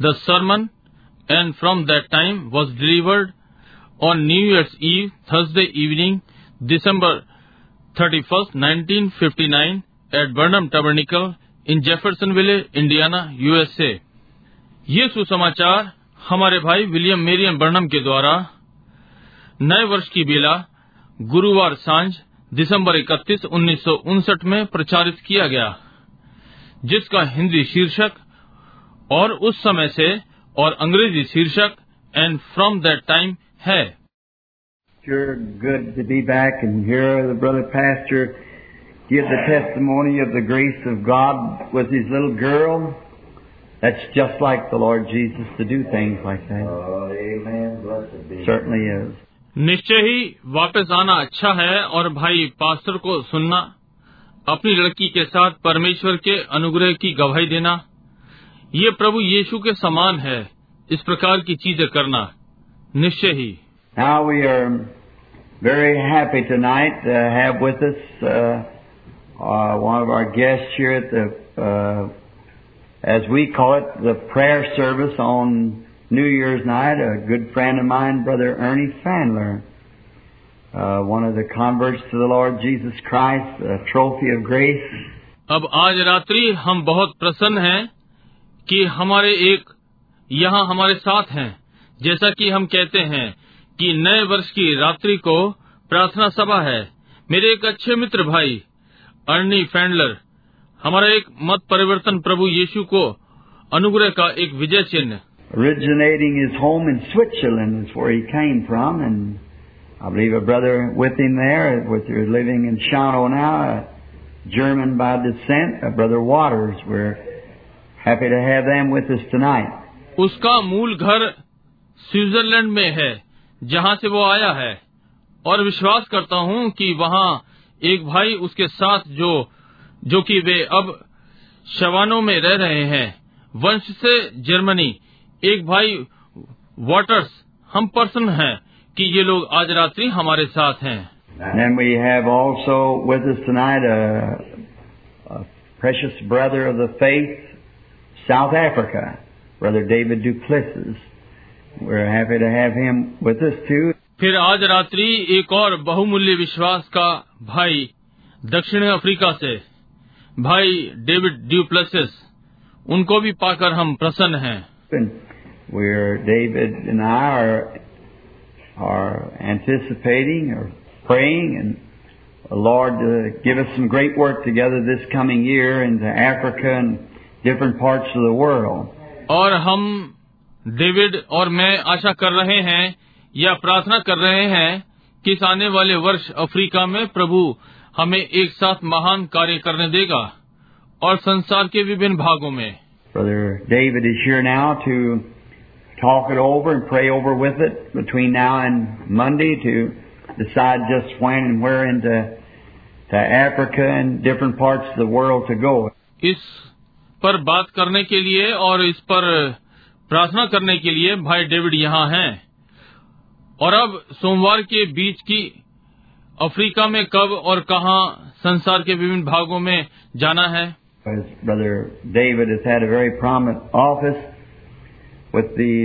The sermon, and from that time was delivered on New Year's Eve, Thursday evening, December 31st, 1959, at Burnham Tabernacle in Jeffersonville, Indiana, USA. ये सुसमाचार हमारे भाई William Marrion Barnum के द्वारा नए वर्ष की बेला गुरुवार साँझ दिसंबर 31 1959 में प्रचारित किया गया जिसका हिंदी शीर्षक और उस समय से और अंग्रेज़ी शीर्षक एंड फ्रॉम दैट टाइम है Sure good to be back and hear the brother pastor give the testimony of the grace of God with his little girl. That's just like the Lord Jesus to do things like that. Oh, amen. Blessed be. Certainly is. निश्चय ही वापस आना अच्छा है और भाई pastor को सुनना अपनी लड़की के साथ परमेश्वर के अनुग्रह की गवाही देना ये प्रभु यीशु के समान है इस प्रकार की चीज़ें करना निश्चय ही Now we are very happy tonight to have with us uh, uh, one of our guests here at the, uh, as we call it, the prayer service on New Year's night. A good friend of mine, Brother Ernie Fandler, uh, one of the converts to the Lord Jesus Christ, a trophy of grace. अब आज रात्रि हम बहुत प्रसन्न हैं कि हमारे एक यहाँ हमारे साथ हैं जैसा कि हम कहते हैं कि नए वर्ष की रात्रि को प्रार्थना सभा है मेरे एक अच्छे मित्र भाई अर्नी फैंडलर हमारा एक मत परिवर्तन प्रभु यीशु को अनुग्रह का एक विजय चिन्ह Originating his home in Switzerland is where he came from, and I believe a brother with him there, with who's living in Schano now, a German by descent, a brother Waters. We're happy to have them with us tonight. उसका मूल घर Switzerland में है जहाँ से वो आया है। और विश्वास करता हूँ कि वहाँ एक भाई उसके साथ जो जो कि वे अब शवानों में रह रहे हैं वंश से जर्मनी। एक भाई वाटर्स हम पर्सन हैं कि ये लोग आज रात्रि हमारे साथ हैं। And we have also with us tonight a, a precious brother of the faith, South Africa, Brother David Duplessis. We're happy to have him with us too. फिर आज रात्रि एक और बहुमूल्य विश्वास का भाई दक्षिण अफ्रीका से भाई डेविड ड्यूप्लेसिस उनको भी पाकर हम प्रसन्न हैं And we're, David and I are, are anticipating or praying and the Lord to give us some great work together this coming year into Africa and different parts of the world. और हम David और मैं आशा कर रहे हैं या प्रार्थना कर रहे हैं कि इस आने वाले वर्ष अफ्रीका में प्रभु हमें एक साथ महान कार्य करने देगा और संसार के विभिन्न भागों में Brother David is here now to talk it over and pray over with it between now and Monday to decide just when and where into to Africa and different parts of the world to go. इस पर बात करने के लिए और इस पर प्रार्थना करने के लिए भाई डेविड यहाँ हैं और अब सोमवार के बीच की अफ्रीका में कब और कहाँ संसार के विभिन्न भागों में जाना है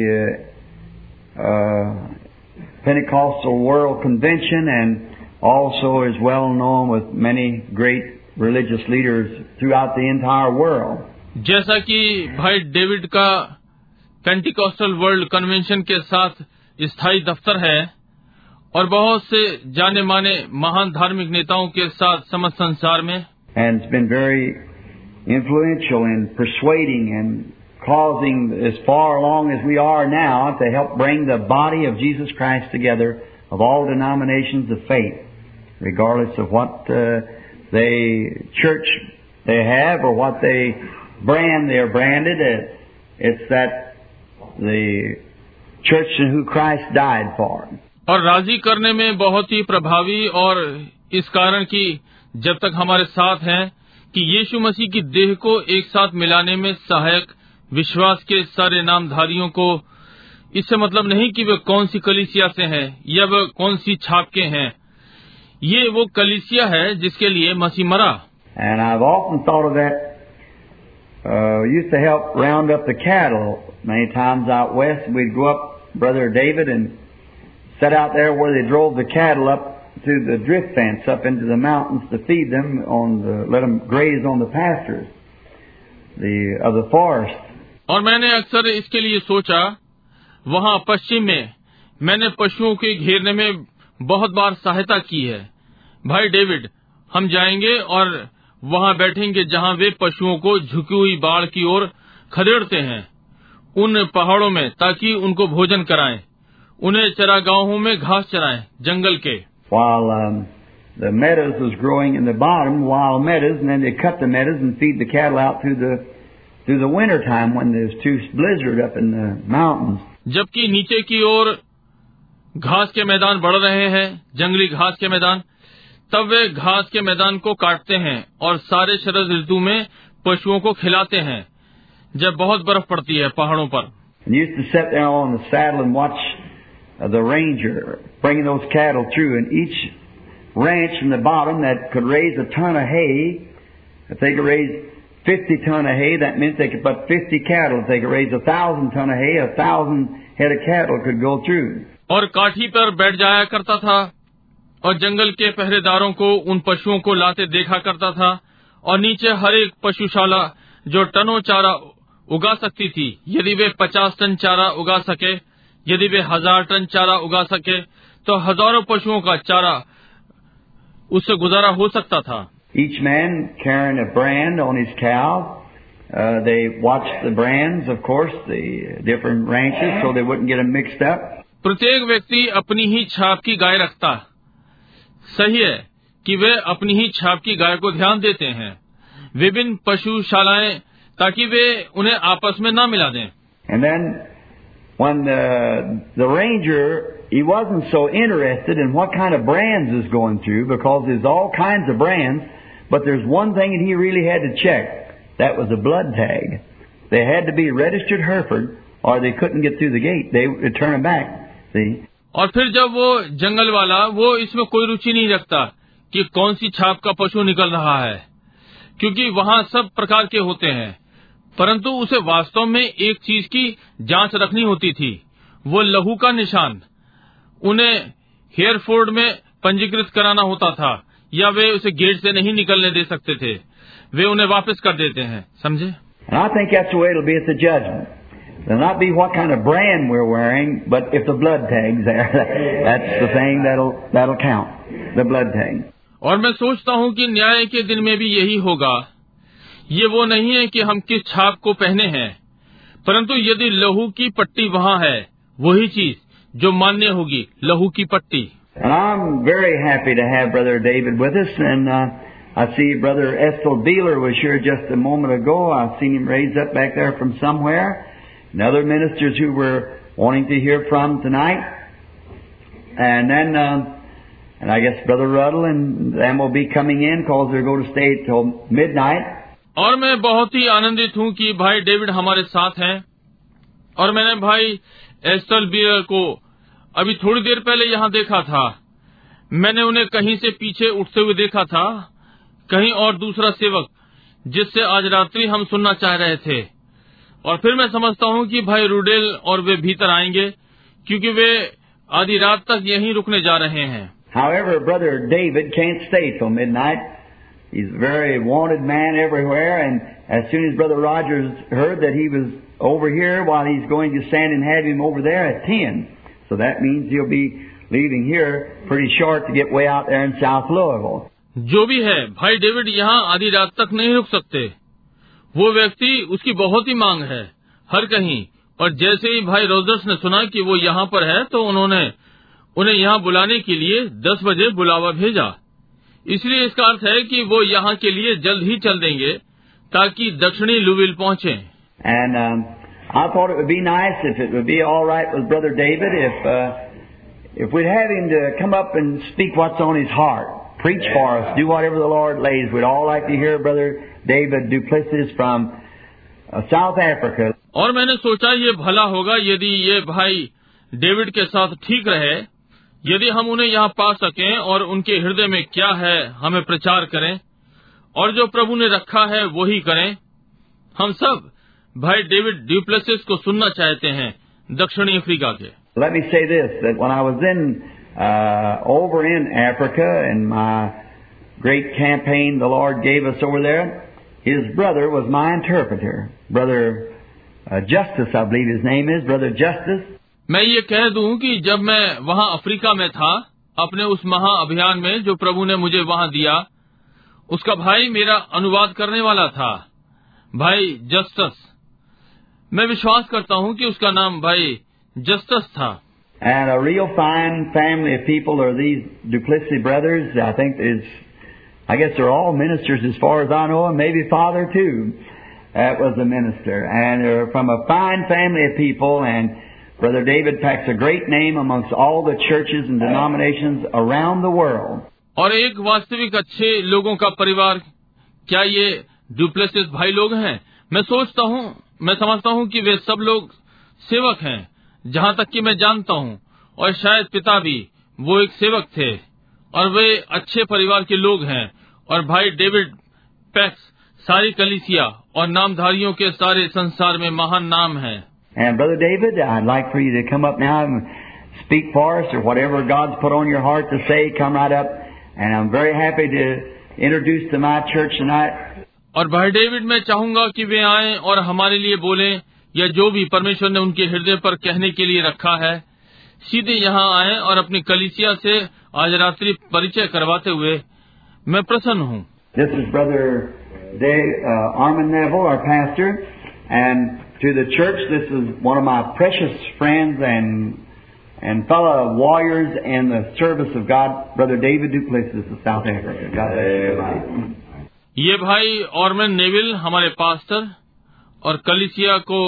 uh, uh, Pentecostal World Convention and also is well known with many great religious leaders throughout the entire world. जैसा कि भाई डेविड का पेंटिकॉस्टल वर्ल्ड कन्वेंशन के साथ स्थायी दफ्तर है और बहुत से जाने माने महान धार्मिक नेताओं के साथ समस्त संसार में। And been very influential in persuading and causing as far long as we are now to help bring the body of Jesus Christ together of all denominations of faith regardless of what they church they have और what they brand they are branded. It- It's that the church in who Christ died for. और राज़ी करने में बहुत ही प्रभावी और इस कारण कि जब तक हमारे साथ हैं कि यीशु मसीह की देह को एक साथ मिलाने में सहायक विश्वास के सारे नामधारियों को इससे मतलब नहीं कि वे कौन सी कलिसिया से हैं या वे कौन सी छाप के हैं ये वो कलिसिया है जिसके लिए मसीह मरा And I've often thought of that uh, used to help round up the cattle many times out west. We'd go up, Brother David, and sit out there where they drove the cattle up to the drift fence up into the mountains to feed them on the, let them graze on the pastures the, of the forest. और मैंने अक्सर इसके लिए सोचा वहाँ पश्चिम में मैंने पशुओं के घेरने में बहुत बार सहायता की है भाई डेविड हम जाएंगे और वहाँ बैठेंगे जहाँ वे पशुओं को झुकी हुई बाढ़ की ओर खदेड़ते हैं उन पहाड़ों में ताकि उनको भोजन कराए उन्हें चरागाहों में घास चराएँ, जंगल के। जबकि नीचे की ओर घास के मैदान बढ़ रहे हैं जंगली घास के मैदान तब वे घास के मैदान को काटते हैं और सारे शरद ऋतु में पशुओं को खिलाते हैं जब बहुत बर्फ़ पड़ती है पहाड़ों पर the uh, ranger bringing those cattle through, and each ranch from the bottom that could raise a ton of hay, if they could raise 50 ton of hay, that meant they could put 50 cattle. If they could raise a thousand ton of hay, a thousand head of cattle could go through. और काठी पर बैठ जाया करता था और जंगल के पहरेदारों को उन पशुओं को लाते देखा करता था और नीचे हर एक पशुशाला जो टनों चारा उगा सकती थी यदि वे पचास टन चारा उगा सके यदि वे हज़ार टन चारा उगा सके तो हज़ारों पशुओं का चारा उससे गुजारा हो सकता था Each man carrying a brand on his cow. Uh, they watched the brands, of course, the different ranches, so they wouldn't get them mixed up. प्रत्येक व्यक्ति अपनी ही छाप की गाय रखता सही है कि वे अपनी ही छाप की गाय को ध्यान देते हैं विभिन्न पशुशालाएं ताकि वे उन्हें आपस में न मिला दें And then when the, the ranger, he wasn't so interested in what kind of brands is going through because there's all kinds of brands, but there's one thing that he really had to check. That was a blood tag. They had to be registered Hereford or they couldn't get through the gate. They would turn them back. See? और फिर जब वो जंगल वाला, वो इसमें कोई रुचि नहीं रखता कि कौन सी छाप का पशु निकल रहा है, क्योंकि वहाँ सब प्रकार के होते हैं। परंतु उसे वास्तव में एक चीज़ की जाँच रखनी होती थी, वो लहू का निशान। उन्हें हेयरफोर्ड में पंजीकृत कराना होता था, या वे उसे गेट से नहीं निकलने दे सकते थे। वे उन्हें वापस कर देते हैं, समझे? I think that's the way it'll be at the judgment. It'll not be what kind of brand we're wearing, but if the blood tag's there, that's the thing that'll that'll count. The blood tag. और मैं सोचता हूँ कि न्याय के दिन में भी यही होगा ये वो नहीं है कि हम किस छाप को पहने हैं परंतु यदि लहू की पट्टी वहाँ है वही चीज जो मान्य होगी लहू की पट्टी And I'm very happy to have Brother David with us. And uh, I see Brother Ethel Beeler was here just a moment ago. I've seen him raised up back there from somewhere. And other ministers who were wanting to hear from tonight. And then, uh, and I guess Brother Ruddle and them will be coming in because they're going to stay till midnight. और मैं बहुत ही आनंदित हूँ कि भाई David हमारे साथ हैं और मैंने भाई एस्टल बियर को अभी थोड़ी देर पहले यहाँ देखा था मैंने उन्हें कहीं से पीछे उठते हुए देखा था कहीं और दूसरा सेवक जिससे आज रात्रि हम सुनना चाह रहे थे और फिर मैं समझता हूँ कि भाई रूडेल और वे भीतर आएँगे क्योंकि वे आधी रात तक यहीं रुकने जा रहे हैं However, Brother David can't stay till midnight. He's a very wanted man everywhere, and as soon as Brother Rogers heard that he was over here, while he's going to stand and have him over there at 10. So that means he'll be leaving here pretty short to get way out there in South Louisville. जो भी है भाई David यहाँ आधी रात तक नहीं रुक सकते वो व्यक्ति उसकी बहुत ही मांग है, हर कहीं। और जैसे ही भाई रोजर्स ने सुना कि वो यहाँ पर है तो उन्होंने उन्हें यहाँ बुलाने के लिए दस बजे बुलावा भेजा। इसलिए इसका अर्थ है कि वो यहाँ के लिए जल्द ही चल देंगे, ताकि दक्षिणी लुविल पहुँचे। And. preach yeah. for us, do whatever the Lord lays. We'd all like to hear Brother David Duplessis from uh, South Africa. और मैंने सोचा ये भला होगा यदि ये भाई डेविड के साथ ठीक रहे यदि हम उन्हें यहाँ पा सकें और उनके हृदय में क्या है हमें प्रचार करें और जो प्रभु ने रखा है वो ही करें हम सब भाई डेविड ड्यूप्लेसिस को सुनना चाहते हैं दक्षिणी अफ्रीका के uh, over in Africa and my great campaign the Lord gave us over there, his brother was my interpreter. Brother uh, Justice, I believe his name is, Brother Justice. मैं ये कह दूँ कि जब मैं वहाँ अफ्रीका में था अपने उस महा अभियान में जो प्रभु ने मुझे वहाँ दिया उसका भाई मेरा अनुवाद करने वाला था भाई जस्टस मैं विश्वास करता हूँ कि उसका नाम भाई जस्टस था And a real fine family of people are these Duplessis brothers. I think is, I guess they're all ministers as far as I know, and maybe father too. That was a minister. And they're from a fine family of people, and Brother David packs a great name amongst all the churches and denominations around the world. और एक वास्तविक अच्छे लोगों का परिवार क्या ये du Plessis भाई लोग हैं मैं सोचता हूँ मैं समझता हूँ कि वे सब लोग सेवक हैं जहाँ तक कि मैं जानता हूँ और शायद पिता भी वो एक सेवक थे और वे अच्छे परिवार के लोग हैं और भाई डेविड पैक्स सारी कलिसिया और नामधारियों के सारे संसार में महान नाम है And Brother David, I'd like for you to come up now and speak for us or whatever God's put on your heart to say, come right up. And I'm very happy to introduce to my church tonight और भाई David मैं चाहूँगा कि वे आएँ और हमारे लिए बोलें या जो भी परमेश्वर ने उनके हृदय पर कहने के लिए रखा है सीधे यहाँ आए और अपनी कलिसिया से आज रात्रि परिचय करवाते हुए मैं प्रसन्न हूँ। This is brother de Arman or pastor and to the church this is one of my precious friends and and fellow voyagers and service of God brother David du Plessis the South Africa ये भाई Arman Neville हमारे pastor और कलिसिया को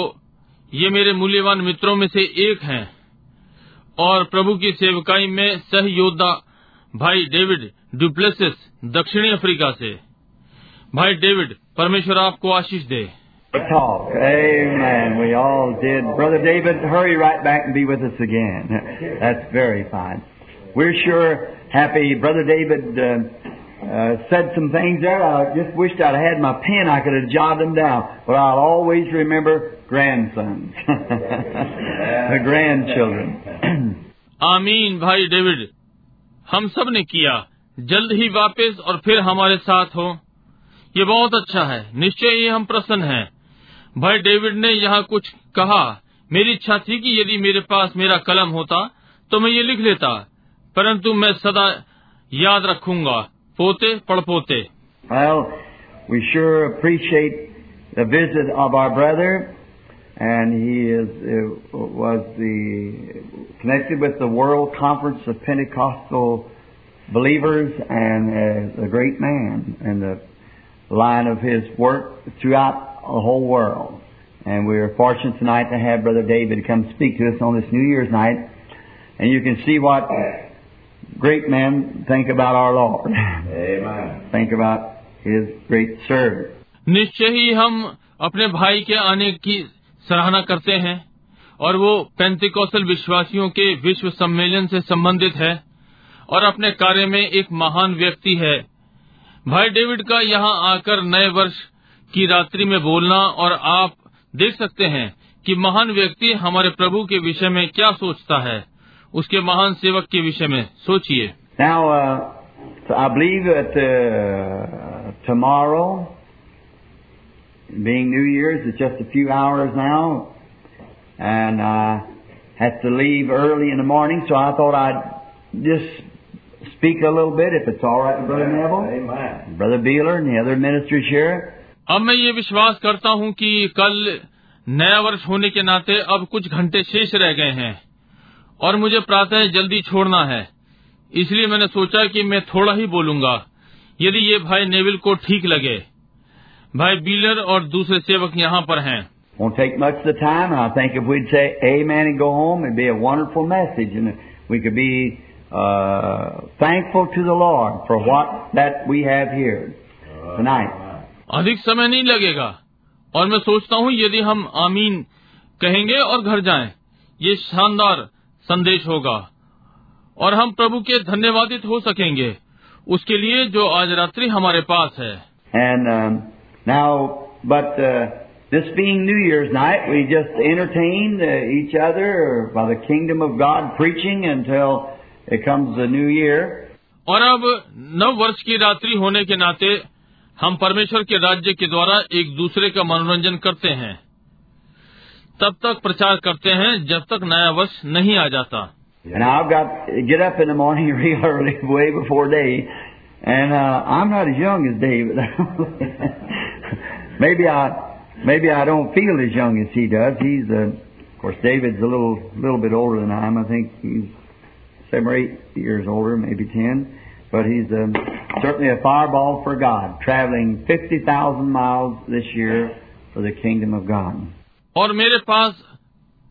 ये मेरे मूल्यवान मित्रों में से एक हैं और प्रभु की सेवकाई में सह योद्धा भाई डेविड डुप्लेसिस दक्षिणी अफ्रीका से भाई डेविड परमेश्वर आपको आशीष दे Talk. Amen. We all did. Brother David, hurry right back and be with us again. That's very fine. We're sure happy. Brother David uh, uh, said some things there. I just wished I'd had my pen. I could have jotted them down. But I'll always remember grandsons, the grandchildren. आमीन भाई David हम सबने किया जल्द ही वापस और फिर हमारे साथ हो ये बहुत अच्छा है निश्चय ही हम प्रसन्न हैं भाई डेविड ने यहाँ कुछ कहा मेरी इच्छा थी कि यदि मेरे पास मेरा कलम होता तो मैं ये लिख लेता परंतु मैं सदा याद रखूँगा Pote. Well, we sure appreciate the visit of our brother, and he is uh, was the connected with the World Conference of Pentecostal Believers, and uh, a great man in the line of his work throughout the whole world. And we are fortunate tonight to have Brother David come speak to us on this New Year's night. And you can see what great men think about our Lord. Amen. think about His great service. निश्चय ही हम अपने भाई के आने की सराहना करते हैं और वो पेंतिकौसल विश्वासियों के विश्व सम्मेलन से संबंधित है और अपने कार्य में एक महान व्यक्ति है भाई डेविड का यहाँ आकर नए वर्ष की रात्रि में बोलना और आप देख सकते हैं कि महान व्यक्ति हमारे प्रभु के विषय में क्या सोचता है उसके महान सेवक के विषय में सोचिए Now, uh, so I believe that uh, tomorrow, being New Year's, it's just a few hours now, and I have to leave early in the morning, so I thought I'd just speak a little bit, if it's all right with Brother Neville, Amen. Brother Beeler, and the other ministers here. अब मैं ये विश्वास करता हूँ कि कल नया वर्ष होने के नाते अब कुछ घंटे शेष रह गए हैं और मुझे प्रातः जल्दी छोड़ना है इसलिए मैंने सोचा कि मैं थोड़ा ही बोलूँगा यदि ये भाई नेविल को ठीक लगे भाई बीलर और दूसरे सेवक यहाँ पर हैं Won't take much of the time, and I think if we'd say amen and go home, it'd be a wonderful message, and we could be uh, thankful to the Lord for what that we have here tonight. अधिक समय नहीं लगेगा और मैं सोचता हूँ यदि हम आमीन कहेंगे और घर जाएँ, ये शानदार संदेश होगा और हम प्रभु के धन्यवादित हो सकेंगे उसके लिए जो आज रात्रि हमारे पास है And um, now, but uh, this being New Year's night, we just entertained uh, each other by the kingdom of God preaching until it comes the new year. और अब नव वर्ष की रात्रि होने के नाते हम परमेश्वर के राज्य के द्वारा एक दूसरे का मनोरंजन करते हैं तब तक प्रचार करते हैं जब तक नया वर्ष नहीं आ जाता And I've got to get up in the morning real early, way before day, and uh, I'm not as young as David. maybe I, maybe I don't feel as young as he does. He's, uh, of course, David's a little, little bit older than I am. I think he's seven or eight years older, maybe ten. But he's um, certainly a fireball for God, traveling 50,000 miles this year for the kingdom of God. और मेरे पास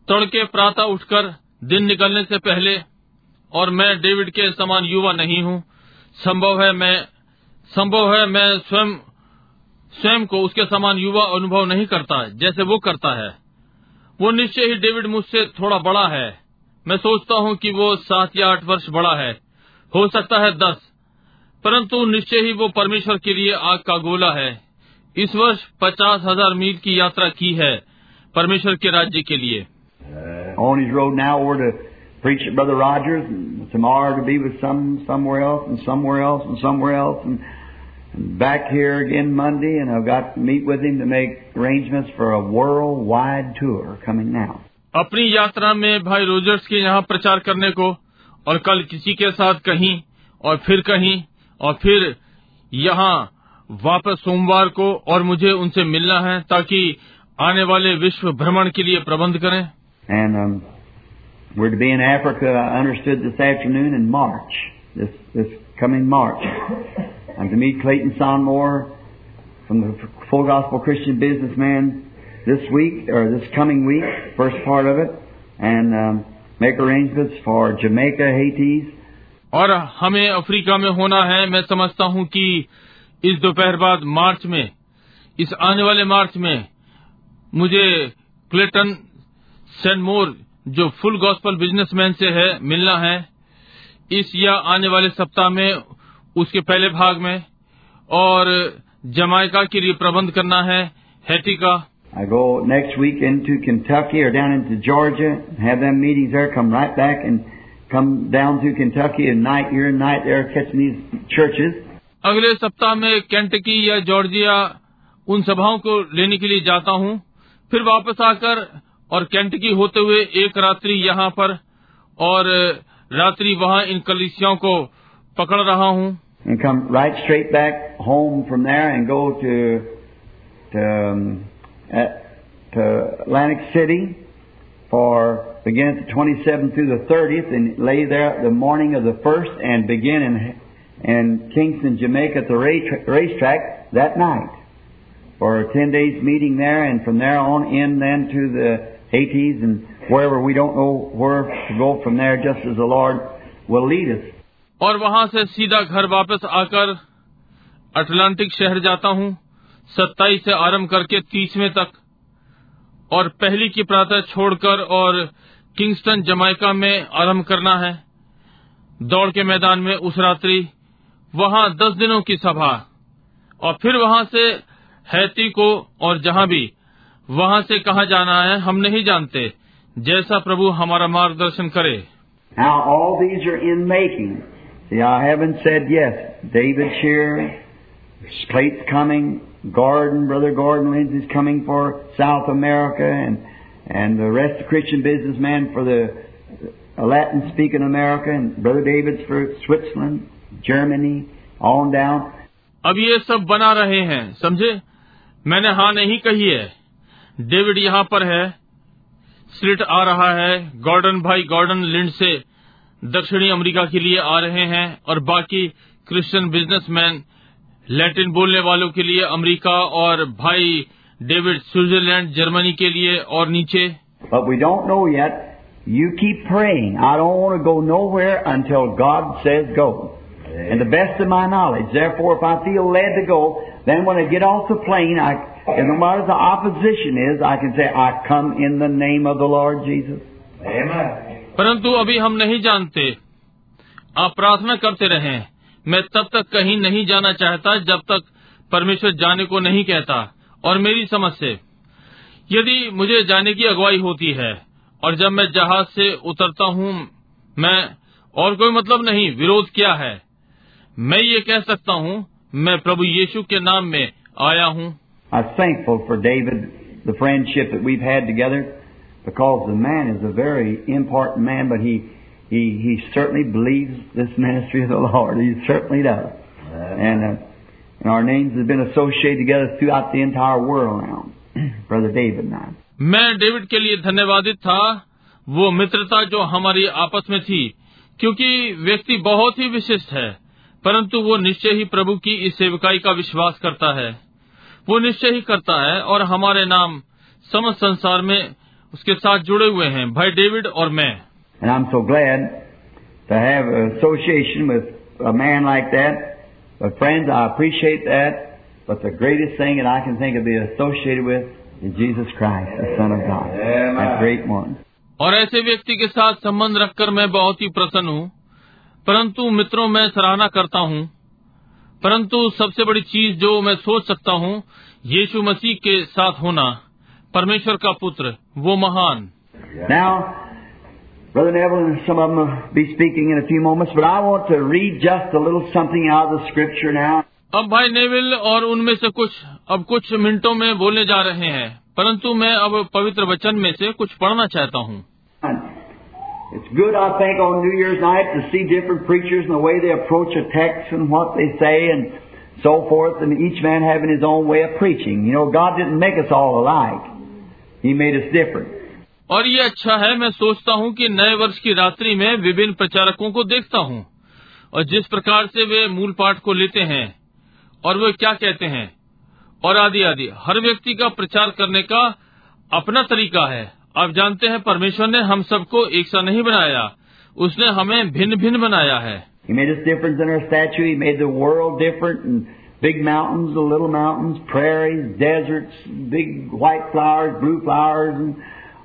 तड़के प्रातः उठकर दिन निकलने से पहले और मैं डेविड के समान युवा नहीं हूँ, संभव है मैं, संभव है मैं स्वयं स्वयं को उसके समान युवा अनुभव नहीं करता, जैसे वो करता है। वो निश्चय ही डेविड मुझसे थोड़ा बड़ा है। मैं सोचता हूँ कि वो सात या आठ वर्ष बड़ा है। हो सकता है दस, परंतु निश्चय ही वो परमेश्वर के लिए आग का गोला है। इस वर्ष पचास हज़ार मील की यात्रा की है। परमेश्वर के राज्य के लिए on his road now over to preach at Brother Rogers, and tomorrow to be with some somewhere else, and somewhere else, and somewhere else, and, and back here again Monday. And I've got to meet with him to make arrangements for a worldwide tour coming now. अपनी यात्रा में भाई Rogers के यहाँ प्रचार करने को और कल किसी के साथ कहीं और फिर कहीं और फिर यहाँ वापस सोमवार को और मुझे उनसे मिलना है ताकि आने वाले विश्व भ्रमण के लिए प्रबंध करें And um, we're to be in Africa, I understood this afternoon in March, this, this coming March. I'm to meet Clayton Sonmore from the Full Gospel Christian Businessman this week, or this coming week, first part of it, and um, make arrangements for Jamaica, Haiti, और हमें Africa में होना है मैं समझता हूँ कि इस दोपहर बाद मार्च में इस आने वाले मार्च में मुझे क्लेटन सेनमोर जो फुल गॉस्पल बिजनेसमैन से है मिलना है इस या आने वाले सप्ताह में उसके पहले भाग में और जमाइका के लिए प्रबंध करना है हैटी का I go next week into Kentucky or down into Georgia, have them meetings there, come right back and come down to Kentucky and night here and night there catching these churches. अगले सप्ताह में Kentucky या Georgia उन सभाओं को लेने के लिए जाता हूँ फिर वापस आकर और कैंटकी होते हुए एक रात्रि यहाँ पर और रात्रि वहाँ इन कलिसियों को पकड़ रहा हूँ And come right straight back home from there and go to to, um, at, to Atlantic City for begin at the 27th through the 30th and lay there the morning of the 1st and begin in in Kingston, Jamaica at the race, racetrack that night For a 10 days meeting there and from there on in then to the Haitis and wherever we don't know where to go from there just as the Lord will lead us. और वहाँ से सीधा घर वापस आकर Atlantic शहर जाता हूँ सत्ताईस से आरंभ करके तीसवें तक और पहली की प्रातः छोड़कर और किंगस्टन जमाइका में आरंभ करना है दौड़ के मैदान में उस रात्रि वहाँ दस दिनों की सभा और फिर वहाँ से हैती को और जहाँ भी वहाँ से कहाँ जाना है हम नहीं जानते जैसा प्रभु हमारा मार्गदर्शन करे Now all these are in making. See, I haven't said yes. David Shearer, Slate's coming, Gordon, Brother Gordon Lindsay's coming for South America, and and the rest of Christian businessmen for the Latin speaking America, and Brother David's for Switzerland, Germany, on down. अब ये सब बना रहे हैं समझे मैंने हाँ नहीं कही है डेविड यहाँ पर है स्लिट आ रहा है गॉर्डन भाई गॉर्डन लिंड से दक्षिणी अमेरिका के लिए आ रहे हैं और बाकी क्रिश्चियन बिजनेसमैन लैटिन बोलने वालों के लिए अमेरिका और भाई डेविड स्विट्जरलैंड जर्मनी के लिए और नीचे But we don't know yet. You keep praying. I don't want to go nowhere until God says go. And the best of my knowledge. Therefore, if I feel led to go, then when I get off the plane, I, and no matter the opposition is, I can say, I come in the name of the Lord Jesus. Amen. परंतु अभी हम नहीं जानते आप प्रार्थना करते रहें मैं तब तक कहीं नहीं जाना चाहता जब तक परमेश्वर जाने को नहीं कहता और मेरी समझ से यदि मुझे जाने की अगुवाई होती है और जब मैं जहाज़ से उतरता हूँ मैं और कोई मतलब नहीं विरोध क्या है मैं ये कह सकता हूँ मैं प्रभु यीशु के नाम में आया हूँ I was thankful for David, the friendship that we've had together, because the man is a very important man, but he he he certainly believes this ministry of the Lord. He certainly does, and uh, and our names have been associated together throughout the entire world now, Brother David and I. मैं David के लिए धन्यवादित था वो मित्रता जो हमारी आपस में थी क्योंकि व्यक्ति बहुत ही विशिष्ट है परंतु वो निश्चय ही प्रभु की इस सेवकाई का विश्वास करता है वो निश्चय ही करता है और हमारे नाम समस्त संसार में उसके साथ जुड़े हुए हैं भाई डेविड और मैं And I'm so glad to have association with a man like that. But friends, I appreciate that. But the greatest thing that I can think of being associated with is Jesus Christ, the Son of God. That great one. और ऐसे व्यक्ति के साथ संबंध रखकर मैं बहुत ही प्रसन्न हूँ परंतु मित्रों मैं सराहना करता हूँ। परंतु सबसे बड़ी चीज़ जो मैं सोच सकता हूँ यीशु मसीह के साथ होना परमेश्वर का पुत्र वो महान। Now, Brother Neville some of them will be speaking in a few moments, but I want to read just a little something out of the Scripture now. अब भाई नेविल और उनमें से कुछ अब कुछ मिनटों में बोलने जा रहे हैं परंतु मैं अब पवित्र वचन में से कुछ पढ़ना चाहता हूँ। It's good, I think, on New Year's night to see different preachers and the way they approach a text and what they say and so forth, and each man having his own way of preaching. You know, God didn't make us all alike. He made us different. और ये अच्छा है मैं सोचता हूँ कि नए वर्ष की रात्रि में विभिन्न प्रचारकों को देखता हूँ और जिस प्रकार से वे मूल पाठ को लेते हैं और वे क्या कहते हैं और आदि आदि हर व्यक्ति का प्रचार करने का अपना तरीका है आप जानते हैं परमेश्वर ने हम सबको एक सा नहीं बनाया उसने हमें भिन्न भिन्न बनाया है He made us different in our stature. He made the world different and big mountains, the little mountains, prairies, deserts, big white flowers, blue flowers, and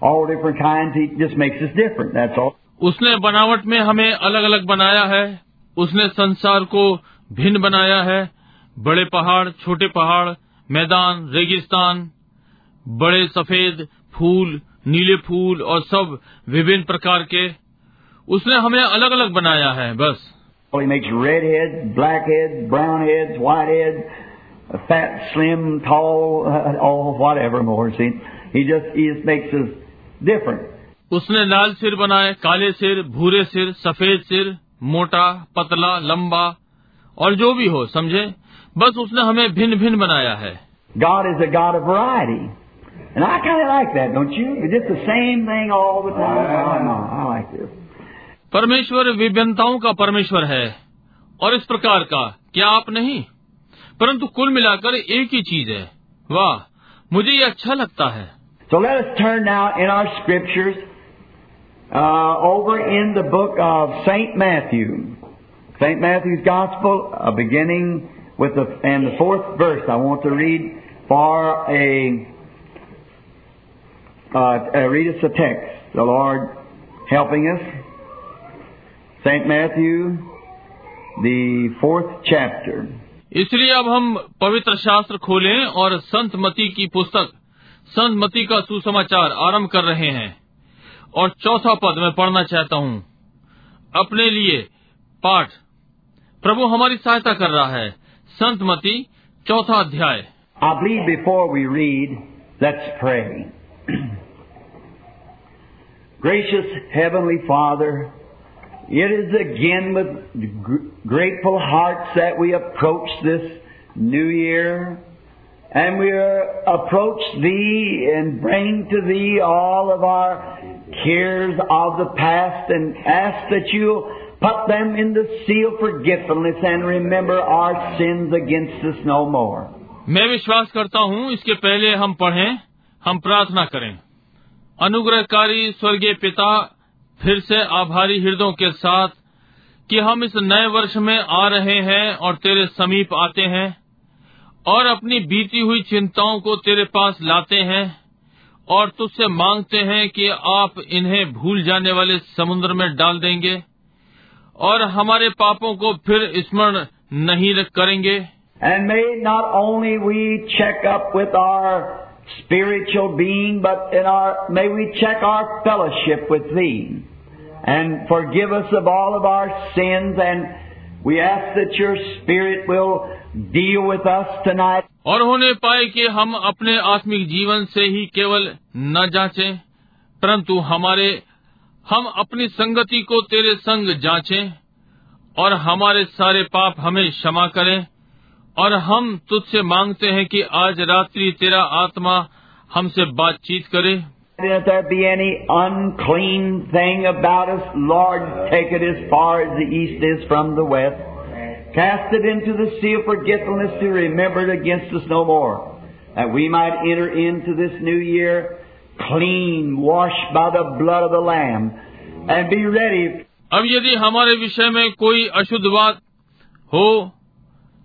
all different kinds. He just makes us different. That's all. उसने बनावट में हमें अलग अलग बनाया है उसने संसार को भिन्न बनाया है बड़े पहाड़ छोटे पहाड़ मैदान रेगिस्तान बड़े सफ़ेद फूल नीले फूल और सब विभिन्न प्रकार के उसने हमें अलग अलग बनाया है बस। उसने लाल सिर बनाए काले सिर भूरे सिर सफ़ेद सिर मोटा पतला लंबा और जो भी हो समझे? बस उसने हमें भिन्न भिन्न बनाया है। गार is a God of And I kind of like that, don't you? It's just the same thing all the time. I know. I like this. परमेश्वर विभिन्नताओं का परमेश्वर है और इस प्रकार का क्या आप नहीं परंतु कुल मिलाकर एक ही चीज है वाह मुझे ये अच्छा लगता है So let us turn now in our scriptures uh, over in the book of Saint Matthew, Saint Matthew's Gospel, uh, beginning with the and the fourth verse. I want to read for a uh, uh, read us a text. The Lord helping us. Saint Matthew, the fourth chapter. इसलिए अब हम पवित्र शास्त्र खोलें और संत मती की पुस्तक संत मती का सुसमाचार आरंभ कर रहे हैं और चौथा पद मैं पढ़ना चाहता हूँ अपने लिए पाठ प्रभु हमारी सहायता कर रहा है संत मती चौथा अध्याय I believe before we read, let's pray. Gracious Heavenly Father, it is again with gr- grateful hearts that we approach this new year. And we are- approach Thee and bring to Thee all of our cares of the past and ask that you'll put them in the sea of forgetfulness and remember our sins against us no more. मैं विश्वास करता हूँ इसके पहले हम पढ़ें हम प्रार्थना करें। अनुग्रहकारी स्वर्गीय पिता, फिर से आभारी हृदयों के साथ कि हम इस नए वर्ष में आ रहे हैं और तेरे समीप आते हैं और अपनी बीती हुई चिंताओं को तेरे पास लाते हैं और तुझसे मांगते हैं कि आप इन्हें भूल जाने वाले समुद्र में डाल देंगे और हमारे पापों को फिर स्मरण नहीं करेंगे। And may not only we check up with our spiritual being, but in our, may we check our fellowship with Thee and forgive us of all of our sins and we ask that your Spirit will deal with us tonight. और होने पाए कि हम अपने आत्मिक जीवन से ही केवल न जांचें, परंतु हमारे हम अपनी संगति को तेरे संग जांचें और हमारे सारे पाप हमें क्षमा करें और हम तुझसे मांगते हैं कि आज रात्रि तेरा आत्मा हमसे बातचीत करे if there be any unclean thing about us, Lord, take it as far as the east is from the west. Cast it into the sea of forgetfulness to remember it against us no more. That we might enter into this new year clean, washed by the blood of the Lamb, and be ready अब यदि हमारे विषय में कोई अशुद्ध बात हो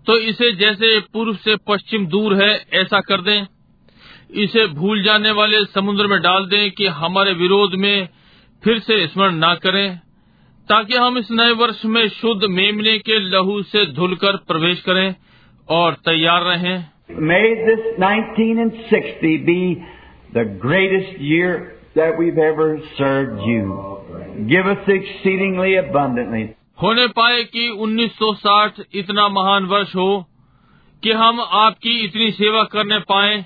तो इसे जैसे पूर्व से पश्चिम दूर है, ऐसा कर दें इसे भूल जाने वाले समुद्र में डाल दें कि हमारे विरोध में फिर से स्मरण न करें, ताकि हम इस नए वर्ष में शुद्ध मेमने के लहू से धुलकर प्रवेश करें और तैयार रहें May this 1960 be the greatest year that we've ever served you. Give us exceedingly abundantly. होने पाए कि 1960 इतना महान वर्ष हो कि हम आपकी इतनी सेवा करने पाए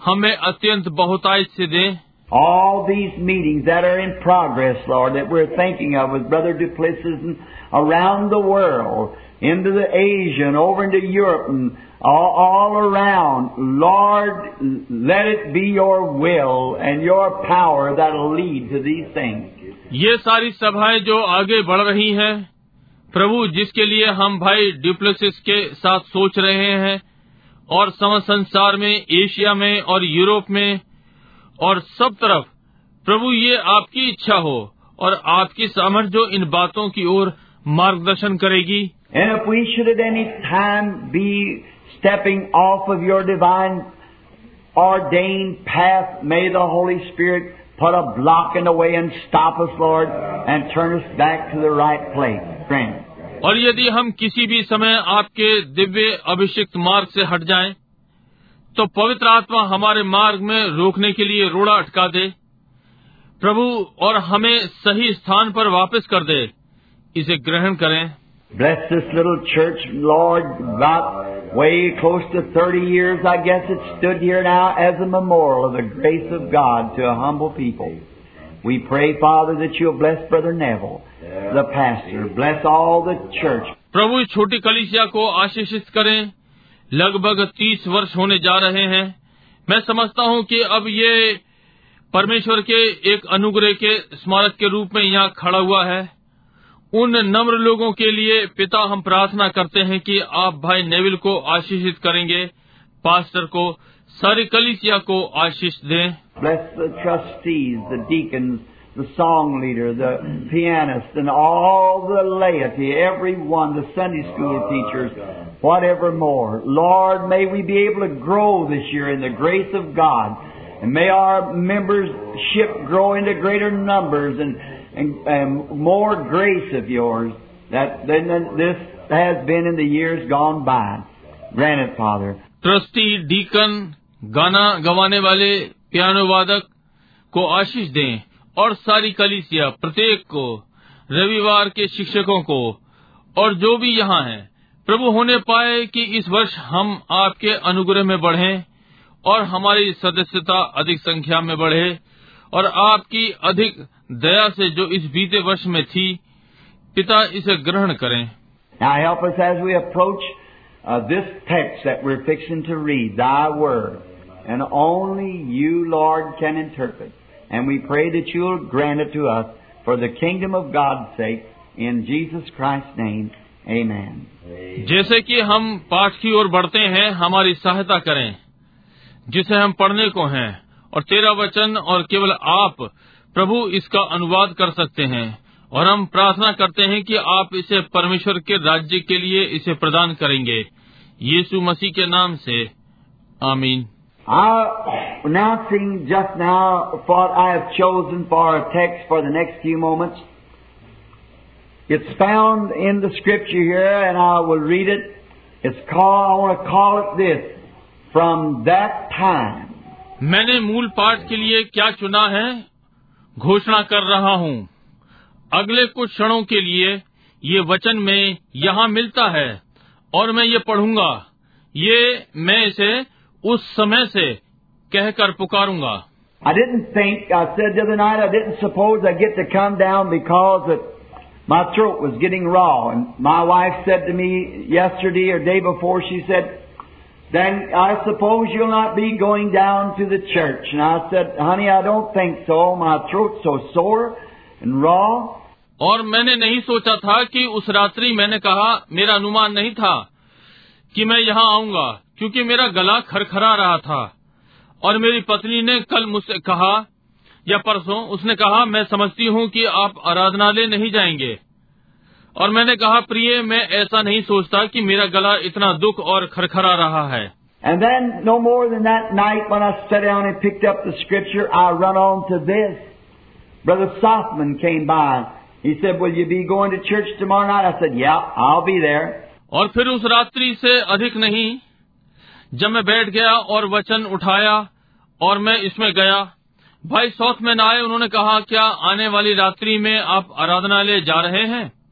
हमें अत्यंत बहुतायत से दें All these meetings that are in progress, Lord, that we're thinking of with Brother Duplessis and around the world, into the Asia and over into Europe and all, all around, Lord, let it be your will and your power that'll lead to these things. ये सारी सभाएँ जो आगे बढ़ रही हैं प्रभु जिसके लिए हम भाई ड्यूप्लेसिस के साथ सोच रहे हैं और सम संसार में एशिया में और यूरोप में और सब तरफ़ प्रभु ये आपकी इच्छा हो और आपकी समझ जो इन बातों की ओर मार्गदर्शन करेगी। Stepping off of your divine ordained path, may the Holy Spirit put a block in the way and stop us, Lord, and turn us back to the right place. Grant. और यदि हम किसी भी समय आपके दिव्य अभिषिक्त मार्ग से हट जाएँ, तो पवित्र आत्मा हमारे मार्ग में रोकने के लिए रोड़ा अटका दे प्रभु और हमें सही स्थान पर वापस कर दे इसे ग्रहण करें Bless this little church, Lord, about way close to 30 years, I guess it stood here now as a memorial of the grace of God to a humble people. We pray, Father, that you'll bless Brother Neville, the pastor. Bless all the church. प्रभु इस छोटी कलिसिया को आशीषित करें लगभग तीस वर्ष होने जा रहे हैं मैं समझता हूं कि अब ये परमेश्वर के एक अनुग्रह के स्मारक के रूप में यहाँ खड़ा हुआ है उन नम्र लोगों के लिए पिता हम प्रार्थना करते हैं कि आप भाई नेविल को आशीषित करेंगे पास्टर को सारी कलिसिया को आशीष दें Bless the trustees, the deacons, the song leader, the pianist, and all the laity, everyone, the Sunday school teachers, whatever more. Lord, may we be able to grow this year in the grace of God. And may our membership grow into greater numbers and, and, and more grace of yours that, than than this has been in the years gone by. Grant it, Father. Trustee deacon गाना गवाने वाले piano वादक को आशीष दें और सारी कलिसिया प्रत्येक को रविवार के शिक्षकों को और जो भी यहाँ हैं प्रभु होने पाए कि इस वर्ष हम आपके अनुग्रह में बढ़ें और हमारी सदस्यता अधिक संख्या में बढ़े और आपकी अधिक दया से जो इस बीते वर्ष में थी पिता इसे ग्रहण करें Now help us as we approach uh, this text that we're fixing to read, Thy Word. And only you, Lord, can interpret. And we pray that you'll grant it to us for the kingdom of God's sake. In Jesus Christ's name, Amen. जैसे कि हम पाठ की ओर बढ़ते हैं हमारी सहायता करें जिसे हम पढ़ने को हैं और तेरा वचन और केवल आप प्रभु इसका अनुवाद कर सकते हैं और हम प्रार्थना करते हैं कि आप इसे परमेश्वर के राज्य के लिए इसे प्रदान करेंगे यीशु मसीह के नाम से आमीन I announcing just now what I have chosen for a text for the next few moments. It's found in the scripture here, and I will read it. It's called, I want to call it this, from that time. मैंने मूल पाठ के लिए क्या चुना है? घोषणा कर रहा हूँ। अगले कुछ क्षणों के लिए ये वचन में यहाँ मिलता है और मैं ये पढ़ूँगा। ये मैं इसे उस समय से कहकर पुकारूँगा। My throat was getting raw, and my wife said to me yesterday or day before, she said, then I suppose you'll not be going down to the church. And I said, honey, I don't think so. My throat's so sore and raw. और मैंने नहीं सोचा था कि उस रात्रि मैंने कहा मेरा अनुमान नहीं था कि मैं यहाँ आऊँगा क्योंकि मेरा गला खरखरा रहा था और मेरी पत्नी ने कल मुझसे कहा या परसों उसने कहा मैं समझती हूँ कि आप आराधनालय नहीं जाएँगे और मैंने कहा प्रिय मैं ऐसा नहीं सोचता कि मेरा गला इतना दुख और खरखरा रहा है. और फिर उस रात्रि से अधिक नहीं जब मैं बैठ गया और वचन उठाया और मैं इसमें गया भाई शौस में न आए उन्होंने कहा क्या आने वाली रात्रि में आप आराधना ले जा रहे हैं?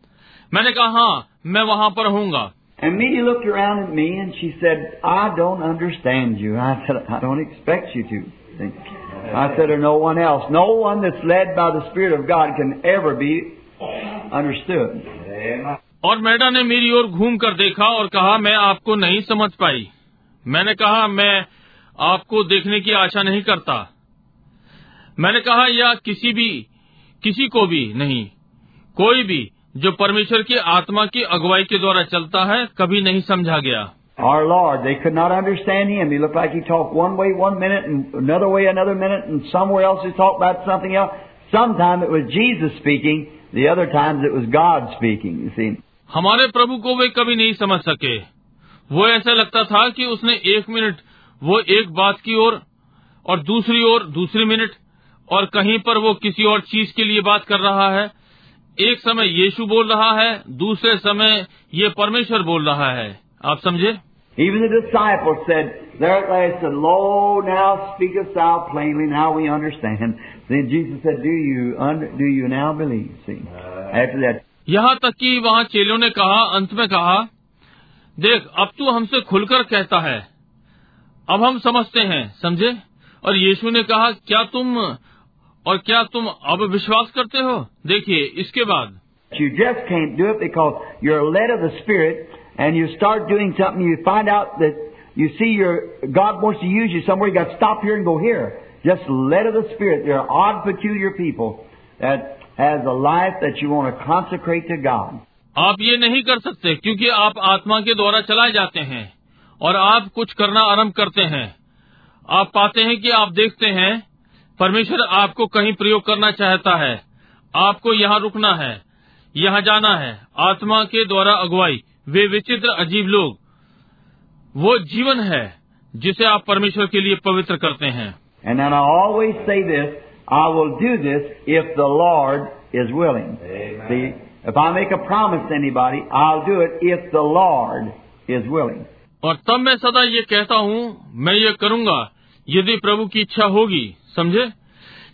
मैंने कहा हाँ मैं वहाँ पर हूँगा And Mitty looked around at me and she said, I don't understand you. I said, I don't expect you to. Think. I said, or no one else. No one that's led by the Spirit of God can ever be understood. और मैडा ने मेरी ओर घूम कर देखा और कहा मैं आपको नहीं समझ पाई मैंने कहा मैं आपको देखने की आशा नहीं करता मैंने कहा या किसी भी किसी को भी नहीं कोई भी जो परमेश्वर की आत्मा की अगुवाई के द्वारा चलता है कभी नहीं समझा गया Our Lord, they could not understand Him. He looked like He talked one way one minute and another way another minute and somewhere else He talked about something else. Sometimes it was Jesus speaking, the other times it was God speaking, you see. हमारे प्रभु को वे कभी नहीं समझ सके वो ऐसा लगता था कि उसने एक मिनट वो एक बात की ओर और, और दूसरी ओर दूसरी मिनट और कहीं पर वो किसी और चीज़ के लिए बात कर रहा है एक समय यीशु बोल रहा है दूसरे समय ये परमेश्वर बोल रहा है आप समझे Even the disciples said, there at last said, Lo, now speakest thou plainly, now we understand. Then Jesus said, Do you under, do you now believe? See, after that. यहाँ तक कि वहाँ चेलों ने कहा अंत में कहा देख अब तू हमसे खुलकर कहता है अब हम समझते हैं समझे और यीशु ने कहा क्या तुम और क्या तुम अब विश्वास करते हो देखिए इसके बाद You just can't do it because you're led of the Spirit and you start doing something, you find out that you see your God wants to use you somewhere, you got to stop here and go here. Just led of the Spirit. They're odd, peculiar people that has a life that you want to consecrate to God. आप ये नहीं कर सकते क्योंकि आप आत्मा के द्वारा चलाए जाते हैं और आप कुछ करना आरंभ करते हैं आप पाते हैं कि आप देखते हैं परमेश्वर आपको कहीं प्रयोग करना चाहता है। आपको यहाँ रुकना है यहाँ जाना है। आत्मा के द्वारा अगुवाई। वे विचित्र अजीब लोग। वो जीवन है जिसे आप परमेश्वर के लिए पवित्र करते हैं। And then I always say this, I will do this if the Lord is willing. See, if I make a promise to anybody, I'll do it if the Lord is willing. और तब मैं सदा ये कहता हूँ मैं ये करूँगा यदि प्रभु की इच्छा होगी। समझे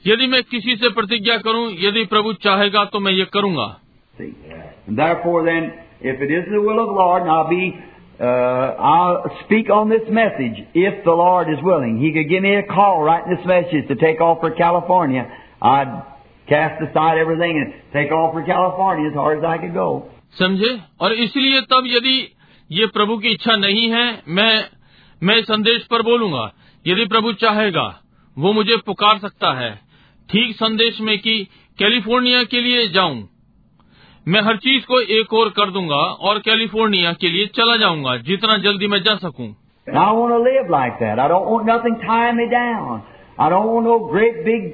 यदि मैं किसी से प्रतिज्ञा करूँ यदि प्रभु चाहेगा तो मैं ये करूँगा therefore then, if it is the will of the Lord, and I'll be, uh, I'll speak on this message if the Lord is willing. He could give me a call writing this message to take off for California. I'd cast aside everything and take off for California as hard as I could go. समझे और इसलिए तब यदि ये प्रभु की इच्छा नहीं है मैं मैं संदेश पर बोलूँगा यदि प्रभु चाहेगा वो मुझे पुकार सकता है ठीक संदेश में कि कैलिफ़ोर्निया के लिए जाऊँ मैं हर चीज़ को एक और कर दूँगा और कैलिफ़ोर्निया के लिए चला जाऊँगा जितना जल्दी मैं जा सकूँ I want to live like that. I don't want nothing tying me down. I don't want no great big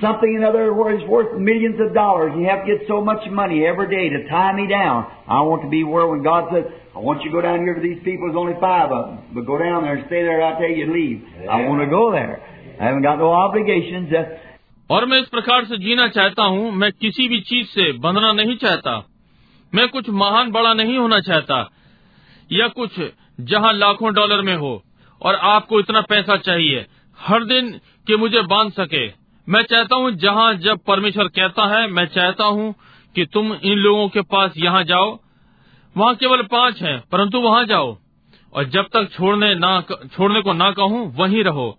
something in other words worth millions of dollars. You have to get so much money every day to tie me down. I want to be where when God says, I want you to go down here to these people, there's only five of them. But go down there and stay there, I tell you, and leave. I want to go there. Just और मैं इस प्रकार से जीना चाहता हूँ, मैं किसी भी चीज़ से बंधना नहीं चाहता। मैं कुछ महान बड़ा नहीं होना चाहता, या कुछ जहाँ लाखों डॉलर में हो, और आपको इतना पैसा चाहिए, हर दिन कि मुझे बाँध सके। मैं चाहता हूँ, जहाँ जब परमेश्वर कहता है, मैं चाहता हूँ कि तुम इन लोगों के पास यहाँ जाओ। वहाँ केवल पाँच हैं, परंतु वहाँ जाओ, और जब तक छोड़ने ना छोड़ने को ना कहूँ, वहीं रहो।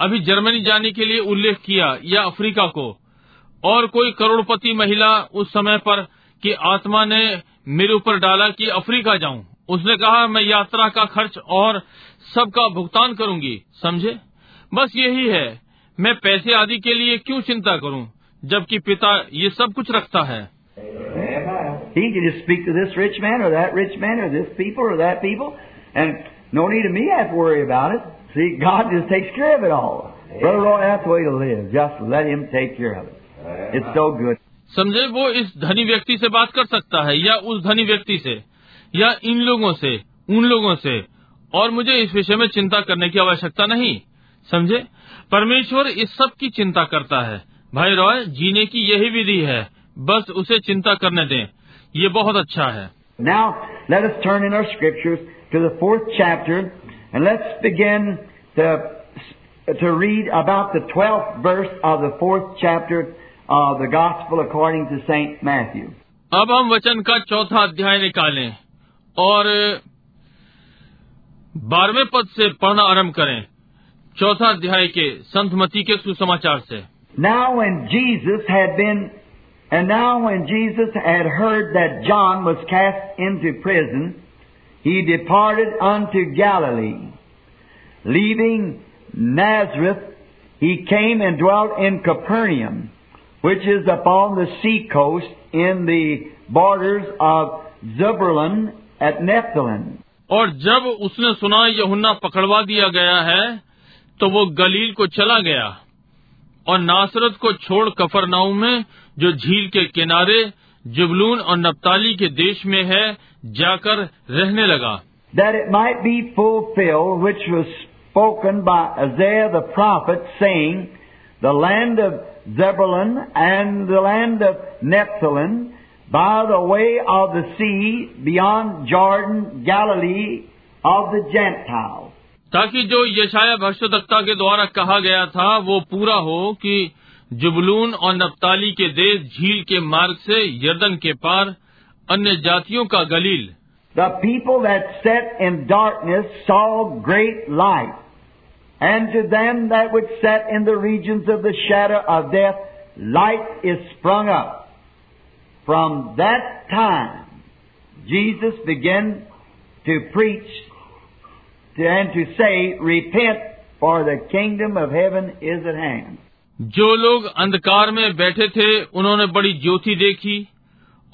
अभी जर्मनी जाने के लिए उल्लेख किया, या अफ्रीका को। और कोई करोड़पति महिला उस समय पर कि आत्मा ने मेरे ऊपर डाला कि अफ्रीका जाऊँ। उसने कहा, मैं यात्रा का खर्च और सबका भुगतान करूँगी। समझे? बस यही है। मैं पैसे आदि के लिए क्यों चिंता करूँ, जबकि पिता ये सब कुछ रखता है? No need me have to worry about it. See, God just takes care of it all. Brother Roy, that's the way to live. Just let Him take care of it. It's so good. समझे वो इस धनी व्यक्ति से बात कर सकता है या उस धनी व्यक्ति से या इन लोगों से उन लोगों से और मुझे इस विषय में चिंता करने की आवश्यकता नहीं समझे परमेश्वर इस सब की चिंता करता है भाई रॉय जीने की यही विधि है बस उसे चिंता करने दें ये बहुत अच्छा है now let us turn in our scriptures to the fourth chapter and let's begin to, to read about the twelfth verse of the fourth chapter of the Gospel according to St. Matthew. अब हम वचन का चौथा अध्याय निकालें और बारहवें पद से पढ़ना आरंभ करें चौथा अध्याय के संत मती के सुसमाचार से Now when Jesus had been, and now when Jesus had heard that John was cast into prison, he departed unto Galilee. Leaving Nazareth, he came and dwelt in Capernaum, which is upon the sea coast in the borders of Zebulun at Nephthalim. और जब उसने सुना यहुन्ना पकड़वा दिया गया है तो वो गलील को चला गया और नासरत को छोड़ कफरनाऊ में जो झील के किनारे जुबलून और नप्ताली के देश में है जाकर रहने लगा that it might be fulfilled which was spoken by Isaiah the prophet, saying, The land of Zebulun and the land of Nephthalim, by the way of the sea, beyond Jordan, Galilee of the Gentiles. ताकि जो यशाया भविष्यवक्ता के द्वारा कहा गया था वो पूरा हो कि जुबलून और नप्ताली के देश झील के मार्ग से यर्दन के पार अन्य जातियों का गलील। The people that sat in darkness saw great light and to them that which sat in the region of the shade of death light is sprung up from that time Jesus began to preach and to say repent for the kingdom of heaven is hand जो लोग अंधकार में बैठे थे उन्होंने बड़ी ज्योति देखी।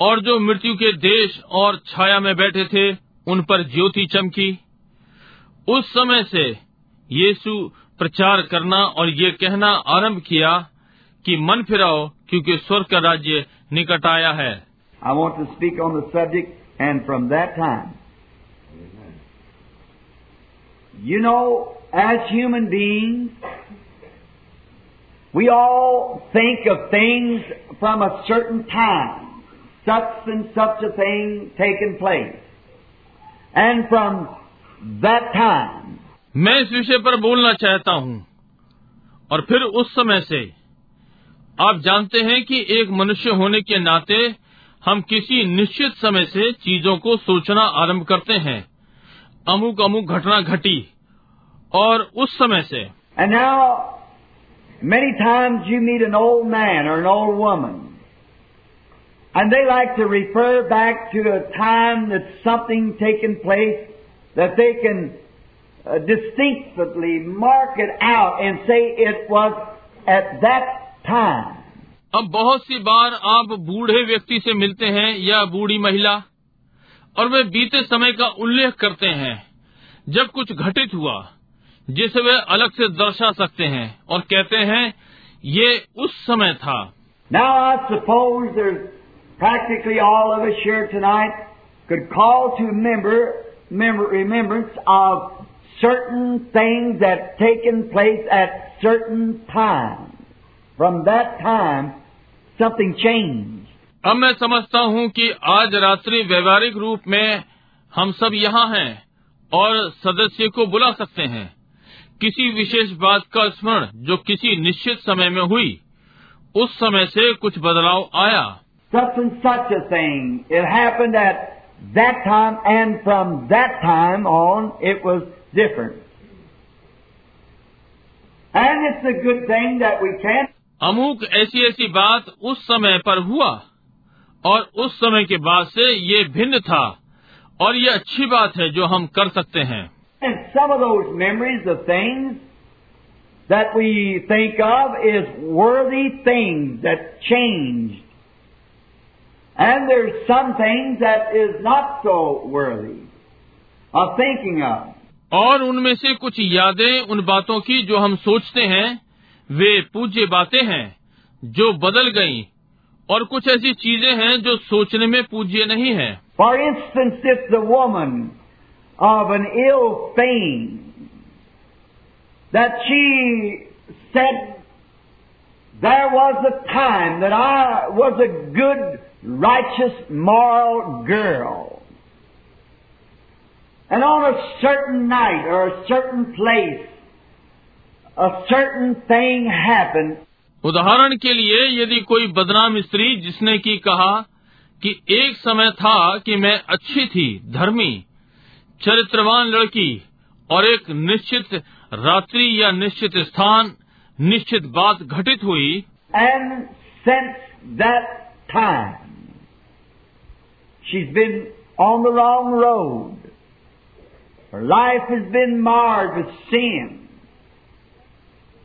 और जो मृत्यु के देश और छाया में बैठे थे, उन पर ज्योति चमकी। उस समय से यीशु प्रचार करना और ये कहना आरंभ किया कि मन फिराओ, क्योंकि स्वर्ग का राज्य निकट आया है। I want to speak on the subject and from that time you know as human being we think things from such and such a thing taking place. And from that time, मैं इस विषय पर बोलना चाहता हूँ। और फिर उस समय से आप जानते हैं कि एक मनुष्य होने के नाते हम किसी निश्चित समय से चीज़ों को सोचना आरंभ करते हैं। अमुक अमुक घटना घटी और उस समय से। And now, many times you meet an old man or an old woman, and they like to refer back to a time that something taken place that they can uh, distinctly mark it out and say it was at that time. अब बहुत सी बार आप बूढ़े व्यक्ति से मिलते हैं या बूढ़ी महिला और वे बीते समय का उल्लेख करते हैं जब कुछ घटित हुआ जिसे वे अलग से दर्शा सकते हैं और कहते हैं ये उस समय था Now I suppose there's practically all of us here tonight could call to member, member, remembrance of certain things that taken place at certain times. From that time, something changed. अब मैं समझता हूँ कि आज रात्रि व्यवहारिक रूप में हम सब यहाँ हैं और सदस्य को बुला सकते हैं किसी विशेष बात का स्मरण जो किसी निश्चित समय में हुई उस समय से कुछ बदलाव आया Such and such a thing. It happened at that time, and from that time on, it was different. And it's a good thing that we can अमुक ऐसी ऐसी बात उस समय पर हुआ और उस समय के बाद से ये भिन्न था और ये अच्छी बात है जो हम कर सकते हैं And some of those memories of things that we think of is worthy things that changed. And there's some things that is not so worthy of thinking of. और उनमें से कुछ यादें उन बातों की जो हम सोचते हैं वे पूज्य बातें हैं जो बदल गईं और कुछ ऐसी चीज़ें हैं जो सोचने में पूज्य नहीं है for instance if the woman of an ill fame that sat those was a good righteous, moral girl. And on a certain night or a certain place, a certain thing happened. उदाहरण के लिए यदि कोई बदनाम स्त्री जिसने की कहा कि एक समय था कि मैं अच्छी थी धर्मी चरित्रवान लड़की और एक निश्चित रात्रि या निश्चित स्थान निश्चित बात घटित हुई and since that time she's been on the wrong road. Her life has been marred with sin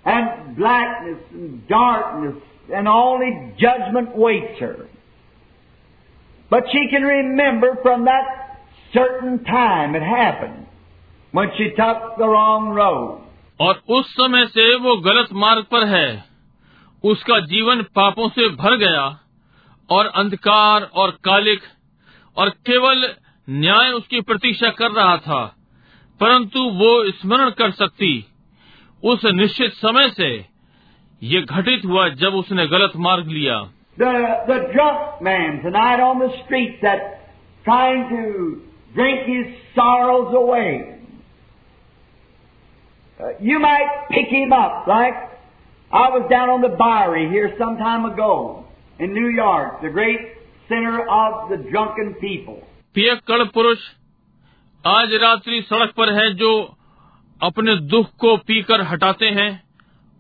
and blackness and darkness, and only judgment waits her. But she can remember from that certain time it happened when she took the wrong road. और उस समय से वो गलत मार्ग पर है उसका जीवन पापों से भर गया और अंधकार और कालिक और केवल न्याय उसकी प्रतीक्षा कर रहा था परंतु वो स्मरण कर सकती उस निश्चित समय से ये घटित हुआ जब उसने गलत मार्ग लिया The, the drunk man tonight on the street that's trying to drink his sorrows away. Uh, you might pick him up, like I was down on the Bowery here some time ago in New York, the great center of the drunken people. पियक्कड़ पुरुष आज रात्रि सड़क पर है जो अपने दुख को पीकर हटाते हैं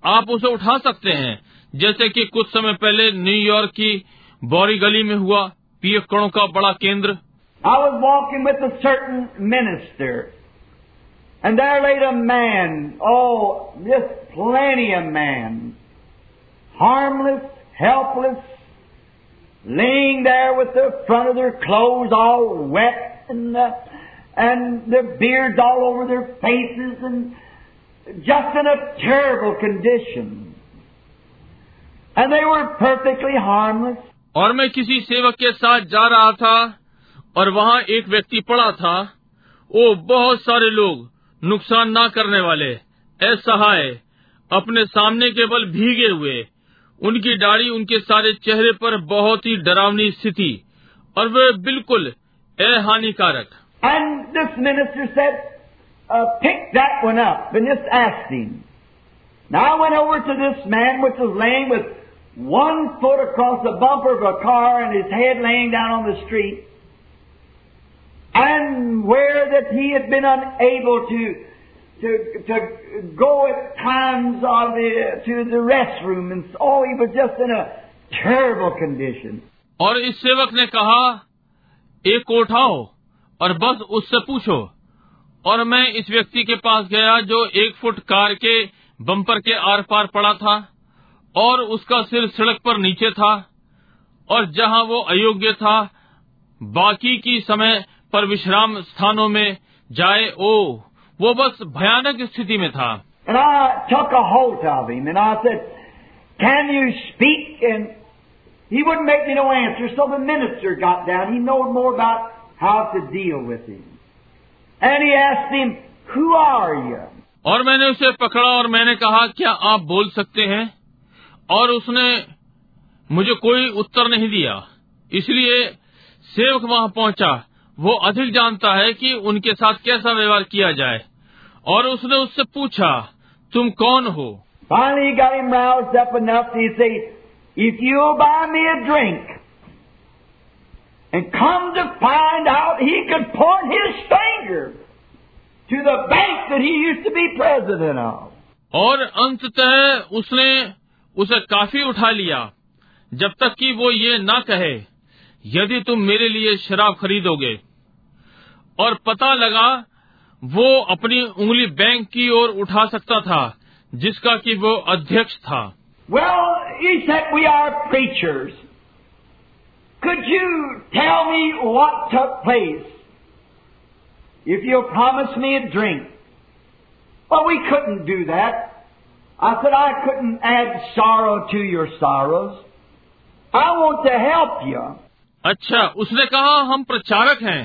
आप उसे उठा सकते हैं जैसे कि कुछ समय पहले न्यूयॉर्क की बौरी गली में हुआ पियक्कड़ों का बड़ा केंद्र I was walking with a certain minister, and there laid a man, oh, just plenty of man, harmless, helpless, laying there with the front of their clothes all wet and, uh, and their beards all over their faces and just in a terrible condition. And they were perfectly harmless. और मैं किसी सेवक के साथ जा रहा था और वहाँ एक व्यक्ति पड़ा था ओ बहुत सारे लोग नुकसान ना करने वाले असहाय अपने सामने केवल भीगे हुए उनकी दाढ़ी उनके सारे चेहरे पर बहुत ही डरावनी स्थिति और वे बिल्कुल अहानिकारक And this minister said, uh, pick that one up and just asked him. Now I went over to this man which was laying with one foot across the bumper of a car and his head laying down on the street. And where that he had been unable to to to go at times of the, to the restroom and oh he was just in a terrible condition. और इस सेवक ने कहा एक को उठाओ और बस उससे पूछो और मैं इस व्यक्ति के पास गया जो एक फुट कार के बम्पर के आर पार पड़ा था और उसका सिर सड़क पर नीचे था और जहाँ वो अयोग्य था बाकी की समय पर विश्राम स्थानों में जाए ओ वो बस भयानक स्थिति में था। और मैंने उसे पकड़ा और मैंने कहा क्या आप बोल सकते हैं? और उसने मुझे कोई उत्तर नहीं दिया। इसलिए सेवक वहाँ पहुँचा। वो अधिक जानता है कि उनके साथ कैसा व्यवहार किया जाए। और उसने उससे पूछा तुम कौन हो? और अंततः उसने उसे काफ़ी उठा लिया जब तक कि वो ये ना कहे यदि तुम मेरे लिए शराब खरीदोगे और पता लगा वो अपनी उंगली बैंक की ओर उठा सकता था जिसका कि वो अध्यक्ष था Well, he said, we are preachers. Could you tell me what took place? If you'll promise me a drink. Well, we couldn't do that. I said, I couldn't add sorrow to your sorrows. I want to help you. अच्छा उसने कहा हम प्रचारक हैं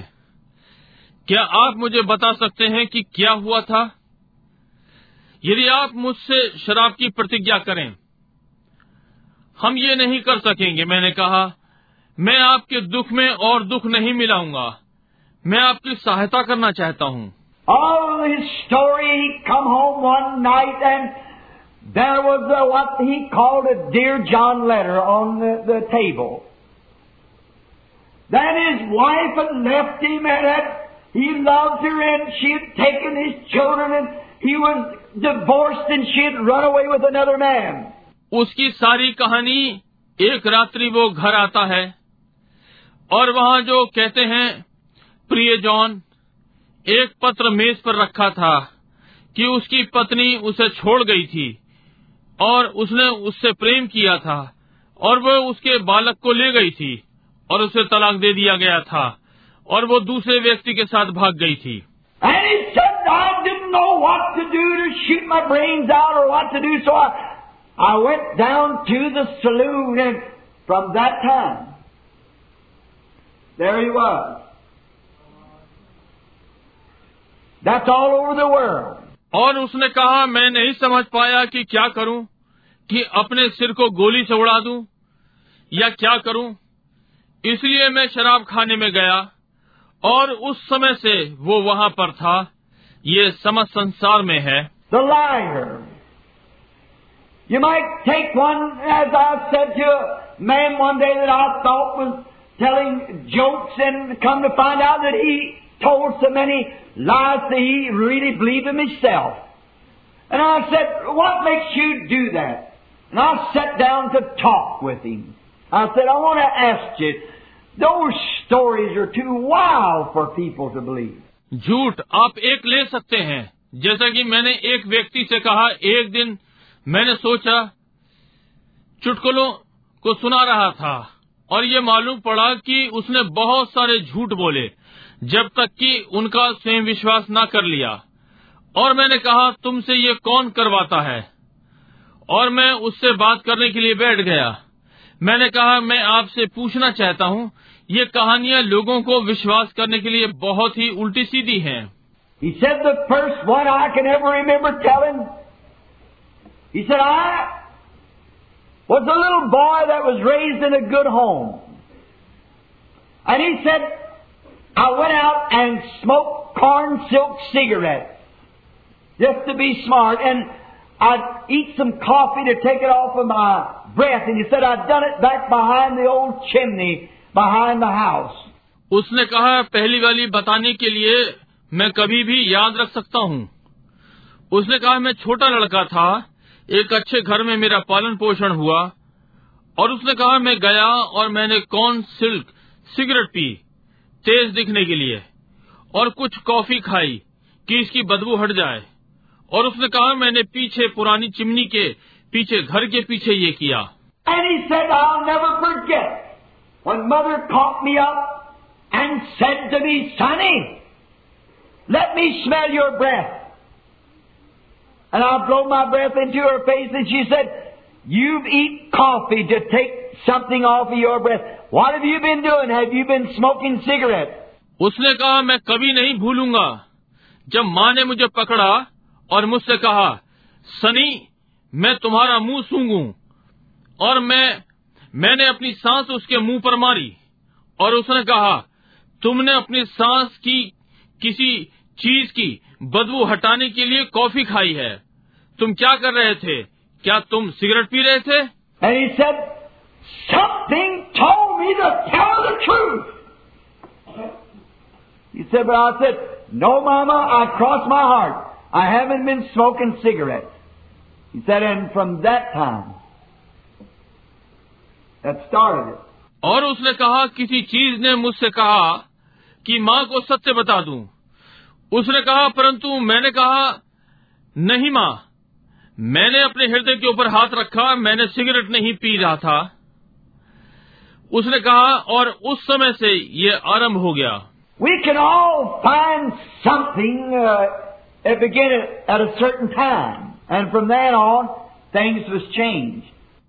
क्या आप मुझे बता सकते हैं कि क्या हुआ था? यदि आप मुझसे शराब की प्रतिज्ञा करें, हम ये नहीं कर सकेंगे, मैंने कहा, मैं आपके दुख में और दुख नहीं मिलाऊँगा, मैं आपकी सहायता करना चाहता हूँ। That his wife had left him and had he loved her and she had taken his children and he was divorced and she had run away with another man. उसकी सारी कहानी एक रात्रि वो घर आता है और वहाँ जो कहते हैं, प्रिय जॉन, एक पत्र मेज पर रखा था कि उसकी पत्नी उसे छोड़ गई थी और उसने उससे प्रेम किया था और वो उसके बालक को ले गई थी और उसे तलाक दे दिया गया था और वो दूसरे व्यक्ति के साथ भाग गई थी। और उसने कहा मैं नहीं समझ पाया कि क्या करूँ? कि अपने सिर को गोली से उड़ा दूँ? या क्या करूँ? इसलिए मैं शराब खाने में गया। और उस समय से वो वहां पर था ये समझ संसार में है The liar. You might take one, as I said to a man one day that I thought was telling jokes and come to find out that he told so many lies that he really believed them himself. And I said, what makes you do that? And I sat down to talk with him. I said, I want to ask you, those stories are too wild for people to believe. झूठ आप एक ले सकते हैं। जैसा कि मैंने एक व्यक्ति से कहा, एक दिन मैंने सोचा, चुटकुलों को सुना रहा था और ये मालूम पड़ा कि उसने बहुत सारे झूठ बोले, जब तक कि उनका स्वयं विश्वास न कर लिया। और मैंने कहा, तुमसे ये कौन करवाता है? और मैं उससे बात करने के लिए बैठ गया। मैंने कहा, मैं आपसे पूछना चाहता हूँ ये कहानियां लोगों को विश्वास करने के लिए बहुत ही उल्टी सीधी हैं He said the first one I can ever remember telling. He said, I was a little boy that was raised in a good home. And he said, I went out and smoked corn silk cigarettes just to be smart. And I'd eat some coffee to take it off of my breath. And he said, I'd done it back behind the old chimney behind the house. उसने कहा पहली वाली बताने के लिए मैं कभी भी याद रख सकता हूँ। उसने कहा मैं छोटा लड़का था एक अच्छे घर में मेरा पालन पोषण हुआ और उसने कहा मैं गया और मैंने कौन सिल्क सिगरेट पी तेज दिखने के लिए और कुछ कॉफ़ी खाई कि इसकी बदबू हट जाए। और उसने कहा मैंने पीछे पुरानी चिमनी के पीछे घर के पीछे ये किया। And he said, I'll never forget. when mother caught me up and said to me, Sonny, let me smell your breath. And I blow my breath into her face and she said, You've eaten coffee to take something off of your breath. What have you been doing? Have you been smoking cigarettes? उसने कहा मैं कभी नहीं भूलूंगा जब माँ ने मुझे पकड़ा और मुझसे कहा सनी मैं तुम्हारा मुंह सूंघू और मैं मैंने अपनी सांस उसके मुँह पर मारी और उसने कहा, तुमने अपनी सांस की किसी चीज़ की बदबू हटाने के लिए कॉफ़ी खाई है। तुम क्या कर रहे थे? क्या तुम सिगरेट पी रहे थे? No mama from that that started it. और उसने कहा किसी चीज़ ने मुझसे कहा कि माँ को सत्य बता दूँ उसने कहा परंतु मैंने कहा नहीं माँ मैंने अपने हृदय के ऊपर हाथ रखा मैंने सिगरेट नहीं पी रहा था उसने कहा और उस समय से ये आरंभ हो गया we something uh, that began at a certain time. And from then on, things was changed.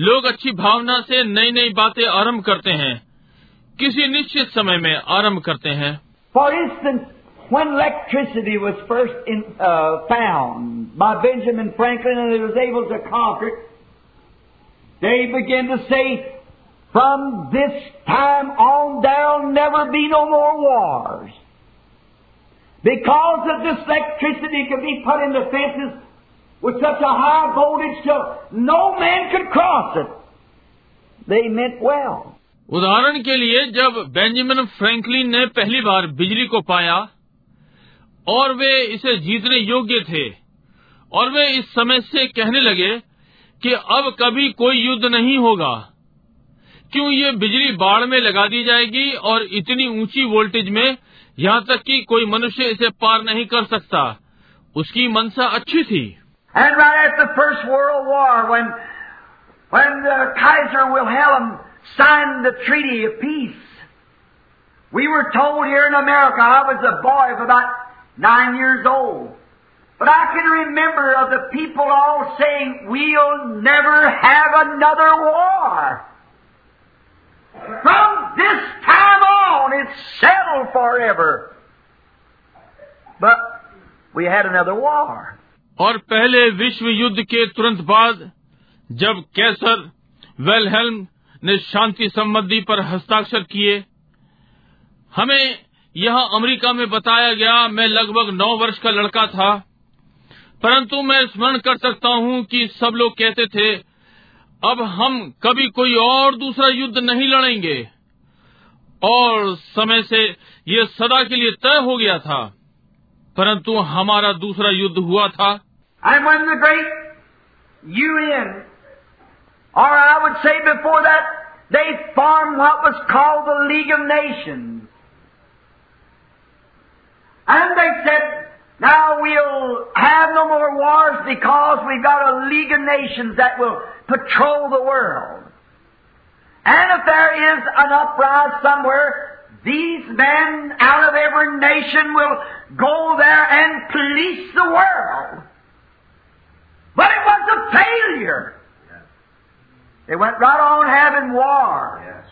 लोग अच्छी भावना से नई नई बातें आरंभ करते हैं किसी निश्चित समय में आरंभ करते हैं For instance, when electricity was first in, uh, found by Benjamin Franklin and he was able to conquer it, they began to say, from this time on there'll never be no more wars. Because of this electricity could be put in the fences with such a high voltage till no man could cross it. They meant well. उदाहरण के लिए, जब Benjamin Franklin ने पहली बार बिजली को पाया, और वे इसे जीतने योग्य थे, और वे इस समय से कहने लगे कि अब कभी कोई युद्ध नहीं होगा क्यों ये बिजली बाढ़ में लगा दी जाएगी, और इतनी ऊँची वोल्टेज में यहाँ तक कि कोई मनुष्य इसे पार नहीं कर सकता उसकी मनसा अच्छी थी And right after the First World War, when, when the Kaiser Wilhelm signed the Treaty of Peace, we were told here in America, I was a boy of about nine years old, but I can remember of the people all saying, we'll never have another war. From this time on, it's settled forever. But we had another war. और पहले विश्व युद्ध के तुरंत बाद, जब कैसर वेलहेल्म ने शांति संबंधी पर हस्ताक्षर किए, हमें यहाँ अमेरिका में बताया गया, मैं लगभग नौ वर्ष का लड़का था, परंतु मैं स्मरण कर सकता हूँ कि सब लोग कहते थे, अब हम कभी कोई और दूसरा युद्ध नहीं लड़ेंगे। और समय से ये सदा के लिए तय हो गया था, परंतु हमारा दूसरा युद्ध हुआ था। And when the great UN, or I would say before that, they formed what was called the League of Nations. And they said, now we'll have no more wars because we've got a League of Nations that will patrol the world. And if there is an uprising somewhere, these men out of every nation will go there and police the world. But it was a failure. They went right on having war. Yes.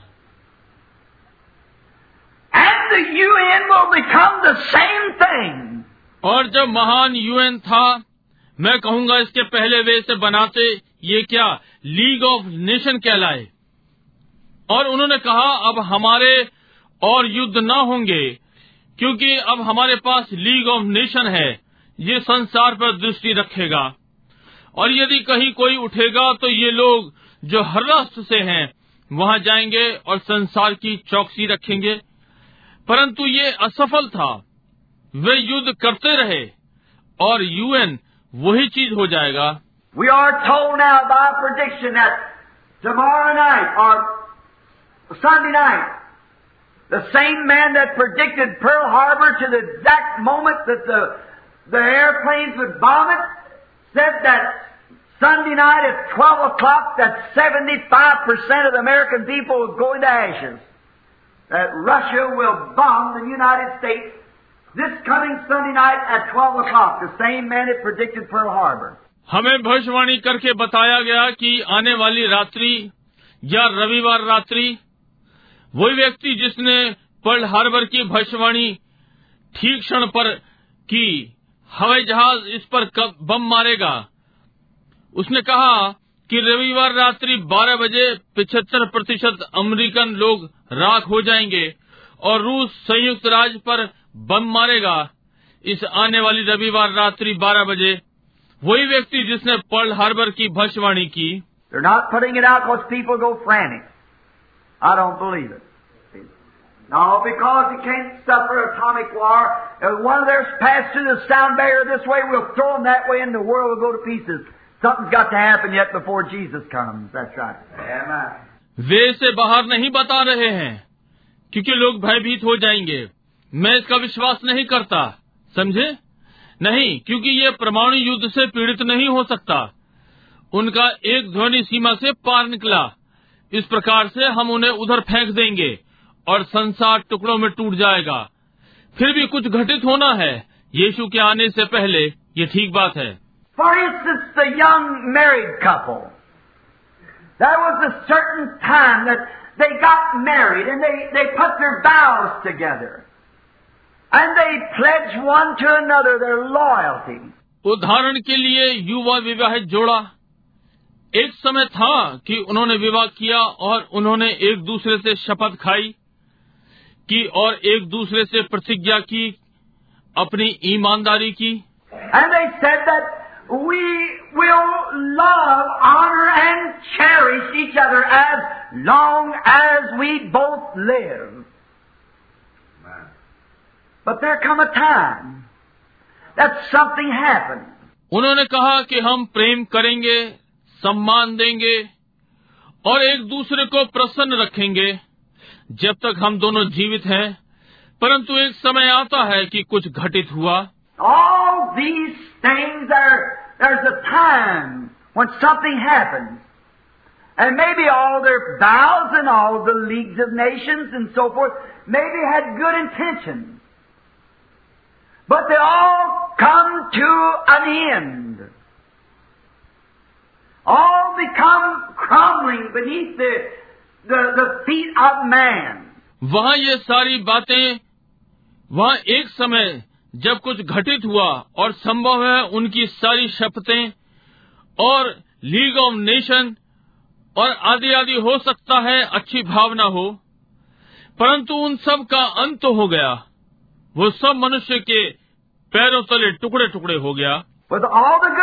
And the UN will become the same thing. और जब महान UN था मैं कहूँगा इसके पहले वे इसे बनाते ये क्या लीग ऑफ़ नेशन कहलाए और उन्होंने कहा अब हमारे और युद्ध न होंगे क्योंकि अब हमारे पास लीग ऑफ़ नेशन है ये संसार पर दृष्टि रखेगा और यदि कहीं कोई उठेगा तो ये लोग जो हर राष्ट्र से हैं, वहाँ जाएँगे और संसार की चौकसी रखेंगे। परंतु ये असफल था। वे युद्ध करते रहे और यूएन वही चीज़ हो जाएगा। We are production the airplanes Sunday night at 12 o'clock that 75% of the American people will go into ashes. That Russia will bomb the United States this coming Sunday night at 12 o'clock. The same man that predicted Pearl Harbor. हमें भविष्यवाणी करके बताया गया कि आने वाली रात्रि या रविवार रात्रि वही व्यक्ति जिसने पर्ल हार्बर की भविष्यवाणी ठीक क्षण पर की हवाई जहाज इस पर कब बम मारेगा उसने कहा कि रविवार रात्रि 12 बजे 75 प्रतिशत अमरीकन लोग राख हो जाएँगे और रूस संयुक्त राज्य पर बम मारेगा इस आने वाली रविवार रात्रि 12 बजे वही व्यक्ति जिसने पर्ल हार्बर की भविष्यवाणी की. No, because you can't suffer atomic war. If one of theirs pass through the sound barrier this way, we'll throw them that way and the world will go to pieces. Something's got to happen yet before Jesus comes. That's right. Amen. वे इसे बाहर नहीं बता रहे हैं क्योंकि लोग भयभीत हो जाएँगे। मैं इसका विश्वास नहीं करता समझे? नहीं क्योंकि ये परमाणु युद्ध से पीड़ित नहीं हो सकता। उनका एक ध्वनि सीमा से पार निकला। इस प्रकार से हम उन्हें उधर फेंक देंगे और संसार टुकड़ों में टूट जाएगा। फिर भी कुछ घटित होना है। यीशु के आने से पहले ये ठीक बात है। For instance, the young married couple. There was a certain time that they got married and they, they put their vows together. And they pledged one to another their loyalty. उदाहरण के लिए युवा विवाहित जोड़ा एक समय था कि उन्होंने विवाह किया और उन्होंने एक दूसरे से शपथ खाई की और एक दूसरे से प्रतिज्ञा की अपनी ईमानदारी की And they said that we will love, honor, and cherish each other as long as we both live. But there come a time that something happened. उन्होंने कहा कि हम प्रेम करेंगे सम्मान देंगे और एक दूसरे को प्रसन्न रखेंगे जब तक हम दोनों जीवित हैं परंतु एक समय आता है कि कुछ घटित हुआ All these things are, there's a time when something happens. And maybe all their vows and all the leagues of nations and so forth maybe had good intentions. But they all come to an end. All become crumbling beneath the, the, the feet of man. वहाँ ये सारी बातें वहाँ एक समय जब कुछ घटित हुआ और संभव है उनकी सारी शपथें और लीग ऑफ़ नेशन और आदि आदि हो सकता है, अच्छी भावना हो। परंतु उन सब का अंत हो गया। वो सब मनुष्य के पैरों तले टुकड़े टुकड़े हो गया। With all the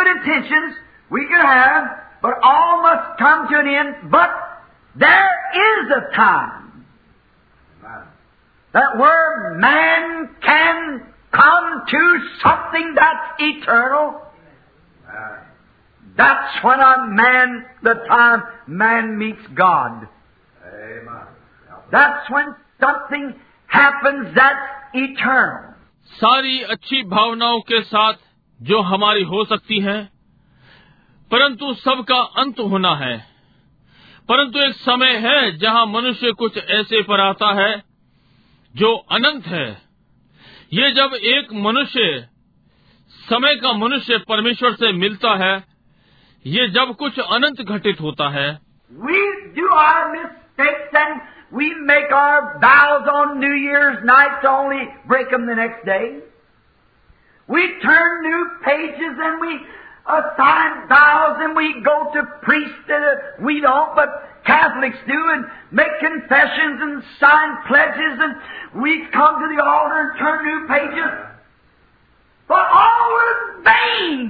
that where man can come to something that's eternal. That's when a man, the time man meets God. That's when something happens that's eternal. सारी अच्छी भावनाओं के साथ जो हमारी हो सकती हैं परंतु सबका अंत होना है परंतु एक समय है जहाँ मनुष्य कुछ ऐसे पर आता है जो अनंत है ये जब एक मनुष्य, समय का मनुष्य परमेश्वर से मिलता है, ये जब कुछ अनंत घटित होता है। We do our mistakes and make our bells on New Year's night only the next day we turn new and we assign vows and we go to priests and uh, we don't, but catholics do and make and and we come to the altar and turn new pages. But all in vain.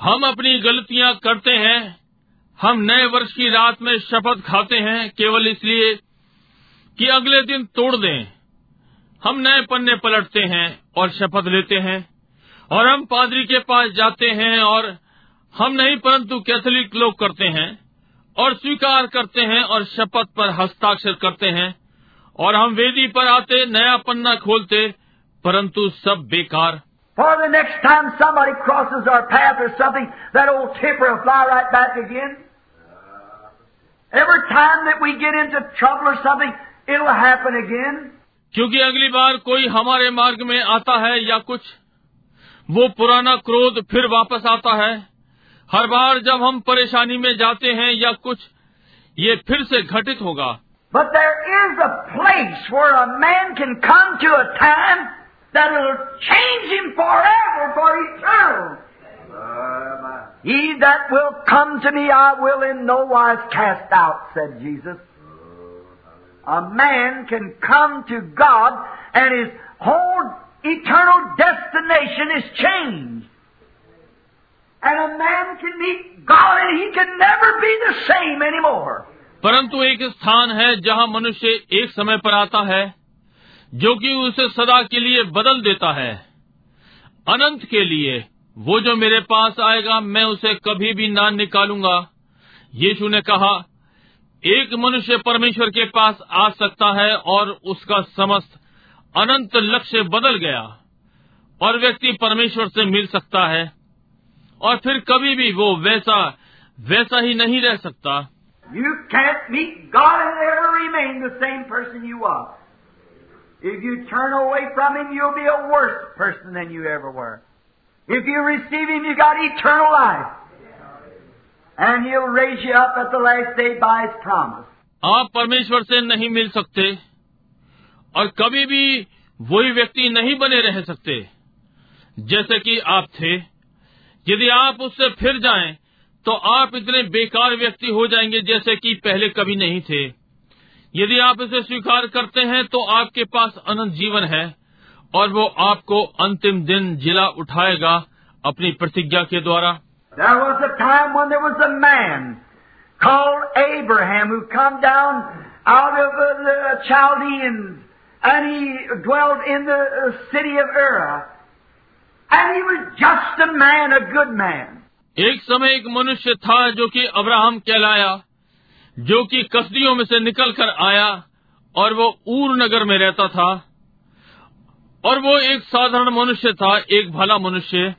हम अपनी गलतियाँ करते हैं हम नए वर्ष की रात में शपथ खाते हैं, केवल इसलिए कि अगले दिन तोड़ दें हम नए पन्ने पलटते हैं और शपथ लेते हैं और हम पादरी के पास जाते हैं और हम नहीं, परंतु कैथोलिक लोग करते हैं और स्वीकार करते हैं और शपथ पर हस्ताक्षर करते हैं और हम वेदी पर आते नया पन्ना खोलते परंतु सब बेकार। क्योंकि अगली बार कोई हमारे मार्ग में आता है या कुछ वो पुराना क्रोध फिर वापस आता है। हर बार जब हम परेशानी में जाते हैं या कुछ ये फिर से घटित होगा। But there is a place where a man can come to a time that will change him forever for eternal. He that will come to me I will in no wise cast out, said Jesus. A man can come to God and his whole eternal destination is changed. And a man can meet God and he can never be the same anymore. परंतु एक स्थान है जहाँ मनुष्य एक समय पर आता है, जो कि उसे सदा के लिए बदल देता है। अनंत के लिए वो जो मेरे पास आएगा, मैं उसे कभी भी ना निकालूँगा। यीशु ने कहा, एक मनुष्य परमेश्वर के पास आ सकता है और उसका समस्त अनंत लक्ष्य बदल गया और व्यक्ति परमेश्वर से मिल सकता है और फिर कभी भी वो वैसा वैसा ही नहीं रह सकता। You can't meet God and ever remain the same person you was. If you turn away from Him, you'll be a worse person than you ever were. If you receive Him, you got eternal life. And He'll raise you up at the last day by His promise. आप परमेश्वर से नहीं मिल सकते और कभी भी वही व्यक्ति नहीं बने रह सकते जैसे कि आप थे यदि आप उससे फिर जाएं तो आप इतने बेकार व्यक्ति हो जाएँगे जैसे कि पहले कभी नहीं थे। यदि आप इसे स्वीकार करते हैं तो आपके पास अनंत जीवन है और वो आपको अंतिम दिन जिला उठाएगा अपनी प्रतिज्ञा के द्वारा। And he was just a man, a good man. एक समय एक मनुष्य था जो कि अब्राहम कहलाया जो कि कस्तियों में से निकल कर आया और वो ऊर नगर में रहता था और वो एक साधारण मनुष्य था एक भला मनुष्य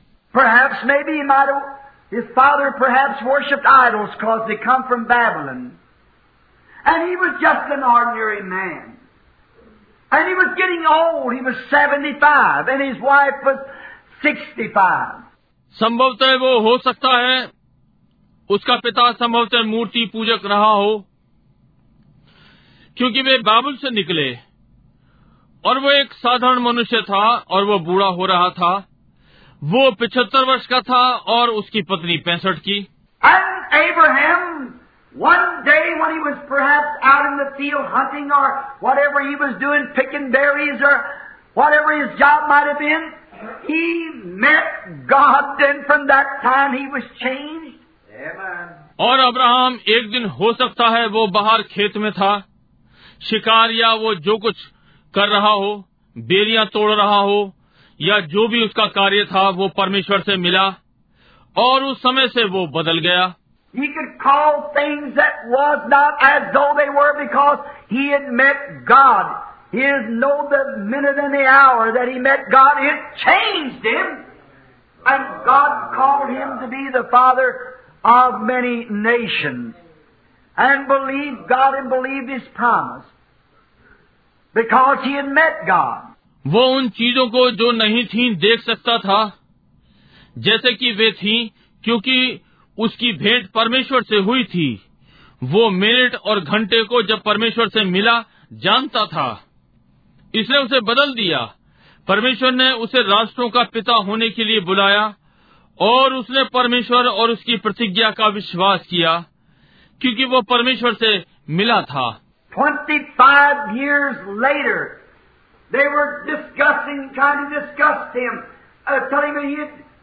And he was getting old. He was 75, and his wife was 65. संभवतः वो हो सकता है उसका पिता संभवतः मूर्ति पूजक रहा हो क्योंकि वे बाबुल से निकले और वो एक साधारण मनुष्य था और वो बूढ़ा हो रहा था वो पिछहत्तर वर्ष का था और उसकी पत्नी पैंसठ की And Abraham, one day when he was perhaps out in the field hunting or whatever he was doing, picking berries or whatever his job might have been, He met God, then from that time he was changed. और Abraham एक दिन हो सकता है वो बाहर खेत में था। शिकार या वो जो कुछ कर रहा हो बेरिया तोड़ रहा हो या जो भी उसका कार्य था वो परमेश्वर से मिला और उस समय से वो बदल गया। God, He didn't know the minute and the hour that he met God. It changed him. And God called him to be the father of many nations. And believed God and believed his promise. Because he had met God. वो उन चीजों को जो नहीं थी देख सकता था जैसे कि वे थी क्योंकि उसकी भेंट परमेश्वर से हुई थी वो मिनट और घंटे को जब परमेश्वर से मिला जानता था इसने उसे बदल दिया। परमेश्वर ने उसे राष्ट्रों का पिता होने के लिए बुलाया और उसने परमेश्वर और उसकी प्रतिज्ञा का विश्वास किया क्योंकि वो परमेश्वर से मिला था। Twenty five years later they were discussing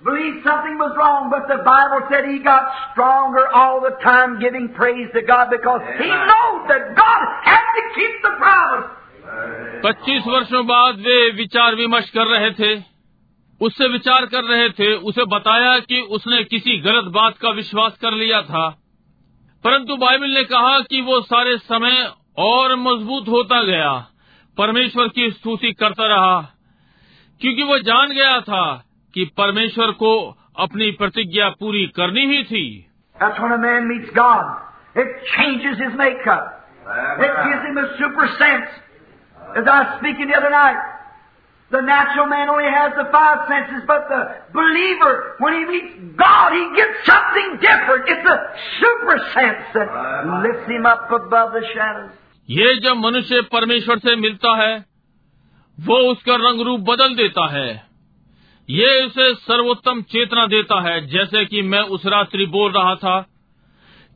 believe something was wrong but the Bible said he got stronger all the time giving praise to God because he knows that God has to keep the promise पच्चीस वर्षों बाद वे विचार विमर्श कर रहे थे उससे विचार कर रहे थे, उसे बताया कि उसने किसी गलत बात का विश्वास कर लिया था परंतु बाइबल ने कहा कि वो सारे समय और मज़बूत होता गया परमेश्वर की स्तुति करता रहा, क्योंकि वो जान गया था कि परमेश्वर को अपनी प्रतिज्ञा पूरी करनी ही थी. It changes his makeup. It gives him a super sense. As I was speaking the other night, the natural man only has the five senses, but the believer, when he meets God, he gets something different. It's a super sense that lifts him up above the shadows. ये जब मनुष्य परमेश्वर से मिलता है वो उसका रंग रूप बदल देता है ये उसे सर्वोत्तम चेतना देता है जैसे कि मैं उस रात्रि बोल रहा था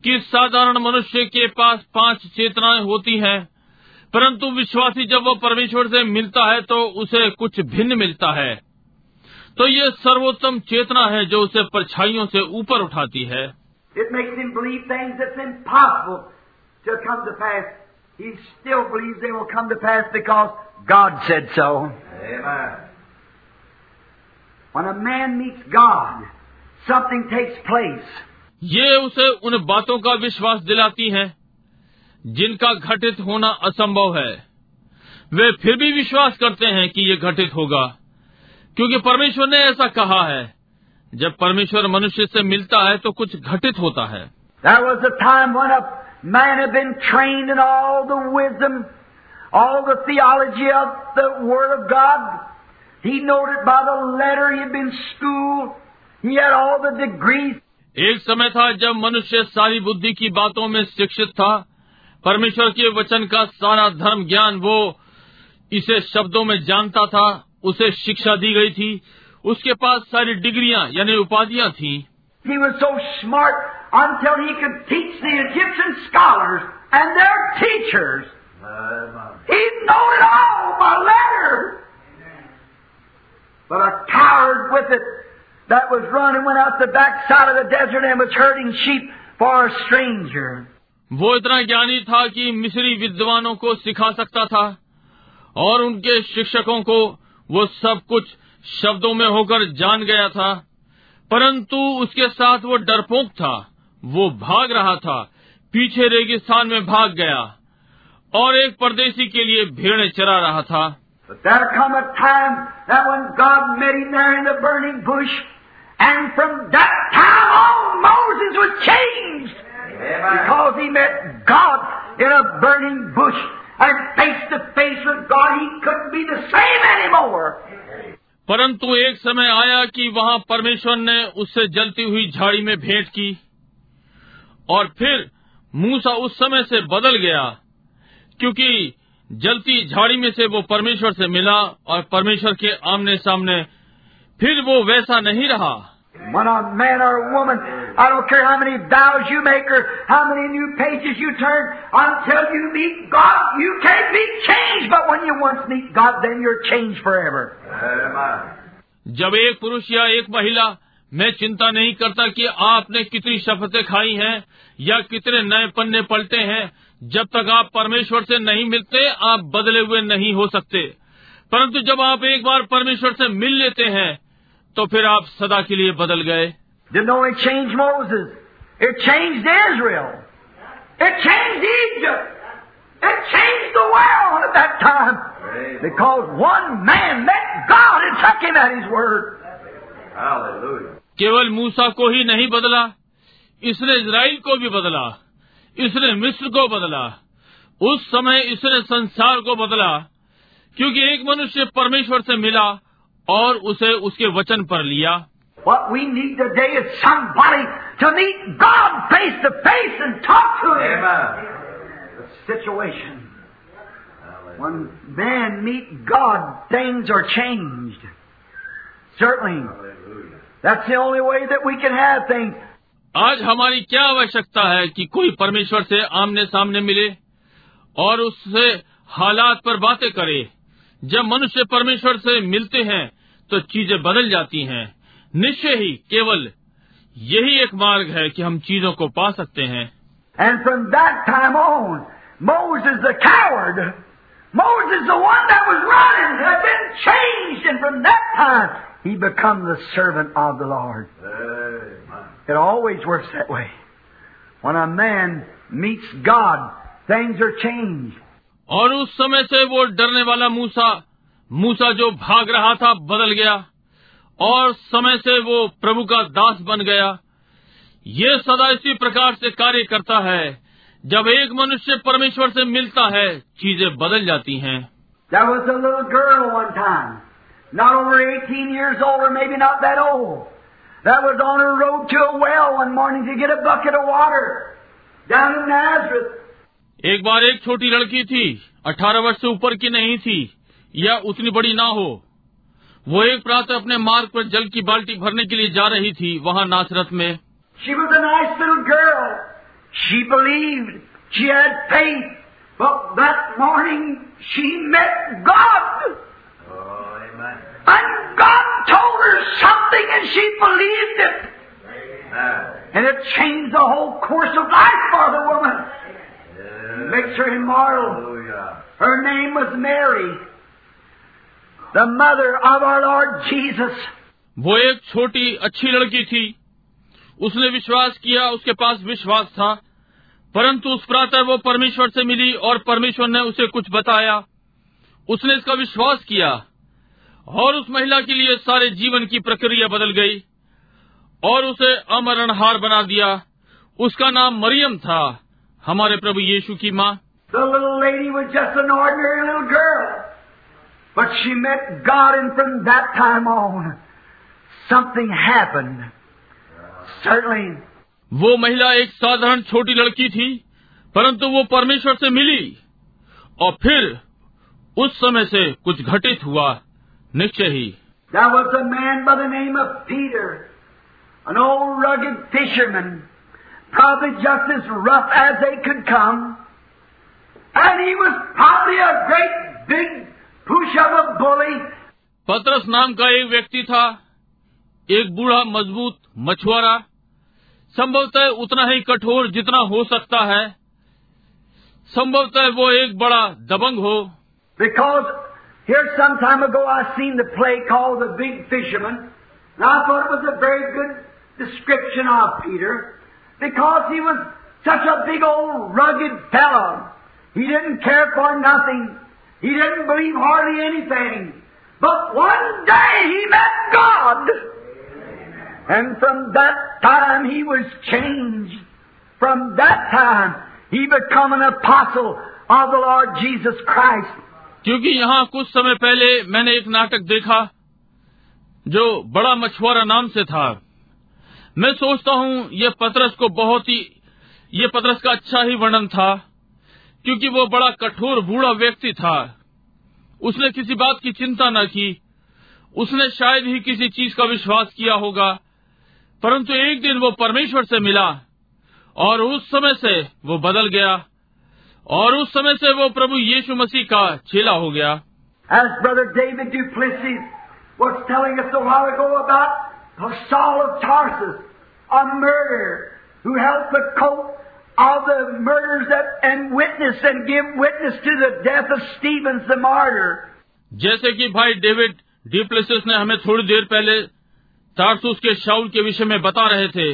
कि साधारण मनुष्य के पास पाँच चेतनाएँ होती हैं परंतु विश्वासी जब वो परमेश्वर से मिलता है तो उसे कुछ भिन्न मिलता है। तो ये सर्वोत्तम चेतना है जो उसे परछाइयों से ऊपर उठाती है। ये उसे उन बातों का विश्वास दिलाती हैं। जिनका घटित होना असंभव है वे फिर भी विश्वास करते हैं कि ये घटित होगा। क्योंकि परमेश्वर ने ऐसा कहा है जब परमेश्वर मनुष्य से मिलता है तो कुछ घटित होता है। एक समय था जब मनुष्य सारी बुद्धि की बातों में शिक्षित था परमेश्वर के वचन का सारा धर्म ज्ञान वो इसे शब्दों में जानता था उसे शिक्षा दी गई थी उसके पास सारी डिग्रियाँ यानी उपाधियाँ थीं He was so smart until he could teach the Egyptian scholars and their teachers. He knew it all by letter. But a coward with it that was running went out the backside of the desert and was herding sheep for a stranger. वो इतना ज्ञानी था कि मिस्री विद्वानों को सिखा सकता था और उनके शिक्षकों को वो सब कुछ शब्दों में होकर जान गया था, परंतु उसके साथ वो डरपोक था, वो भाग रहा था, पीछे रेगिस्तान में भाग गया और एक परदेशी के लिए भेड़ें चरा रहा था and from that time on, Moses was changed. Because he met God in a burning bush and face to face with God, he couldn't be the same anymore. परंतु एक समय आया कि वहाँ परमेश्वर ने उससे जलती हुई झाड़ी में भेंट की और फिर मूसा उस समय से बदल गया क्योंकि जलती झाड़ी में से वो परमेश्वर से मिला और परमेश्वर के आमने सामने फिर वो वैसा नहीं रहा When a man or a woman, I don't care how many vows you make or how many new pages you turn, until you meet God, you can't be changed. But when you once meet God, then you're changed forever. जब एक पुरुष या एक महिला मैं चिंता नहीं करता कि आपने कितनी शपथें खाई हैं या कितने नए पन्ने पलटे हैं जब तक आप परमेश्वर से नहीं मिलते आप बदले हुए नहीं हो सकते परंतु जब आप एक बार परमेश्वर से मिल लेते हैं तो फिर आप सदा के लिए बदल गए। केवल मूसा को ही नहीं बदला इसने इसराइल को भी बदला इसने मिस्र को बदला। उस समय इसने संसार को बदला क्योंकि एक मनुष्य परमेश्वर से मिला और उसे उसके वचन पर लिया। आज हमारी क्या आवश्यकता है कि कोई परमेश्वर से आमने सामने मिले और उससे हालात पर बातें करे। जब मनुष्य परमेश्वर से मिलते हैं तो चीज़ें बदल जाती हैं। निश्चय ही केवल यही एक मार्ग है कि हम चीज़ों को पा सकते हैं। And from that time on Moses is the coward Moses is the one that was running had been changed and from that time he become the servant of the Lord it always works that way when a man meets God things are changed और उस समय से वो डरने वाला मूसा मूसा जो भाग रहा था बदल गया और समय से वो प्रभु का दास बन गया ये सदा इसी प्रकार से कार्य करता है जब एक मनुष्य परमेश्वर से मिलता है चीज़ें बदल जाती हैं There was a little girl one time, not over 18 years old or maybe not that old, that was on her road to a well one morning to get a bucket of water down in Nazareth. एक बार एक छोटी लड़की थी अठारह वर्ष से ऊपर की नहीं थी या उतनी बड़ी ना हो वो एक प्रातः अपने मार्ग पर जल की बाल्टी भरने के लिए जा रही थी वहाँ नासरत में She was a nice little girl. She believed. She had faith. But that morning she met God. And God told her something and she believed it. Amen. And it changed the whole course of life for the woman. Yes. Makes her immortal. Hallelujah. Her name was Mary, the mother of our Lord Jesus. वो एक छोटी अच्छी लड़की थी। उसने विश्वास किया उसके पास विश्वास था। परंतु उस प्रातः वो परमेश्वर से मिली और परमेश्वर ने उसे कुछ बताया। उसने इसका विश्वास किया और उस महिला के लिए सारे जीवन की प्रक्रिया बदल गई और उसे अमरणहार बना दिया। उसका नाम मरियम था हमारे प्रभु यीशु की माँ। But she met God, and from that time on, something happened. Certainly, वो महिला एक साधारण छोटी लड़की थी परंतु वो परमेश्वर से मिली और फिर उस समय से कुछ घटित हुआ निश्चय ही there was a man by the name of Peter, an old rugged fisherman, probably just as rough as they could come. And he was probably a great big पतरस नाम का एक व्यक्ति था एक बूढ़ा मज़बूत मछुआरा संभवतः उतना ही कठोर जितना हो सकता है संभवतः वो एक बड़ा दबंग हो Because here some time ago I seen the play called The Big Fisherman, and I thought it was a very good description of Peter, because he was such a big old rugged fellow. He didn't care for nothing. He didn't believe hardly anything. But one day he met God. And from that time he was changed. From that time he become an apostle of the Lord Jesus Christ. क्योंकि यहाँ कुछ समय पहले मैंने एक नाटक देखा जो बड़ा मछुआरा नाम से था मैं सोचता हूँ ये पतरस को बहुत ही ये पतरस का अच्छा ही वर्णन था क्योंकि वो बड़ा कठोर बूढ़ा व्यक्ति था। उसने किसी बात की चिंता न की। उसने शायद ही किसी चीज़ का विश्वास किया होगा परंतु एक दिन वो परमेश्वर से मिला और उस समय से वो बदल गया और उस समय से वो प्रभु यीशु मसीह का चेला हो गया। As Brother David Duplessis was telling us a while ago about Saul of Tarsus, a murderer who helped the coat of the murders that, and witness and give witness to the death of Stephen the martyr. जैसे कि भाई David Du Plessis ने हमें थोड़ी देर पहले तारसुस के शाउल के विषय में बता रहे थे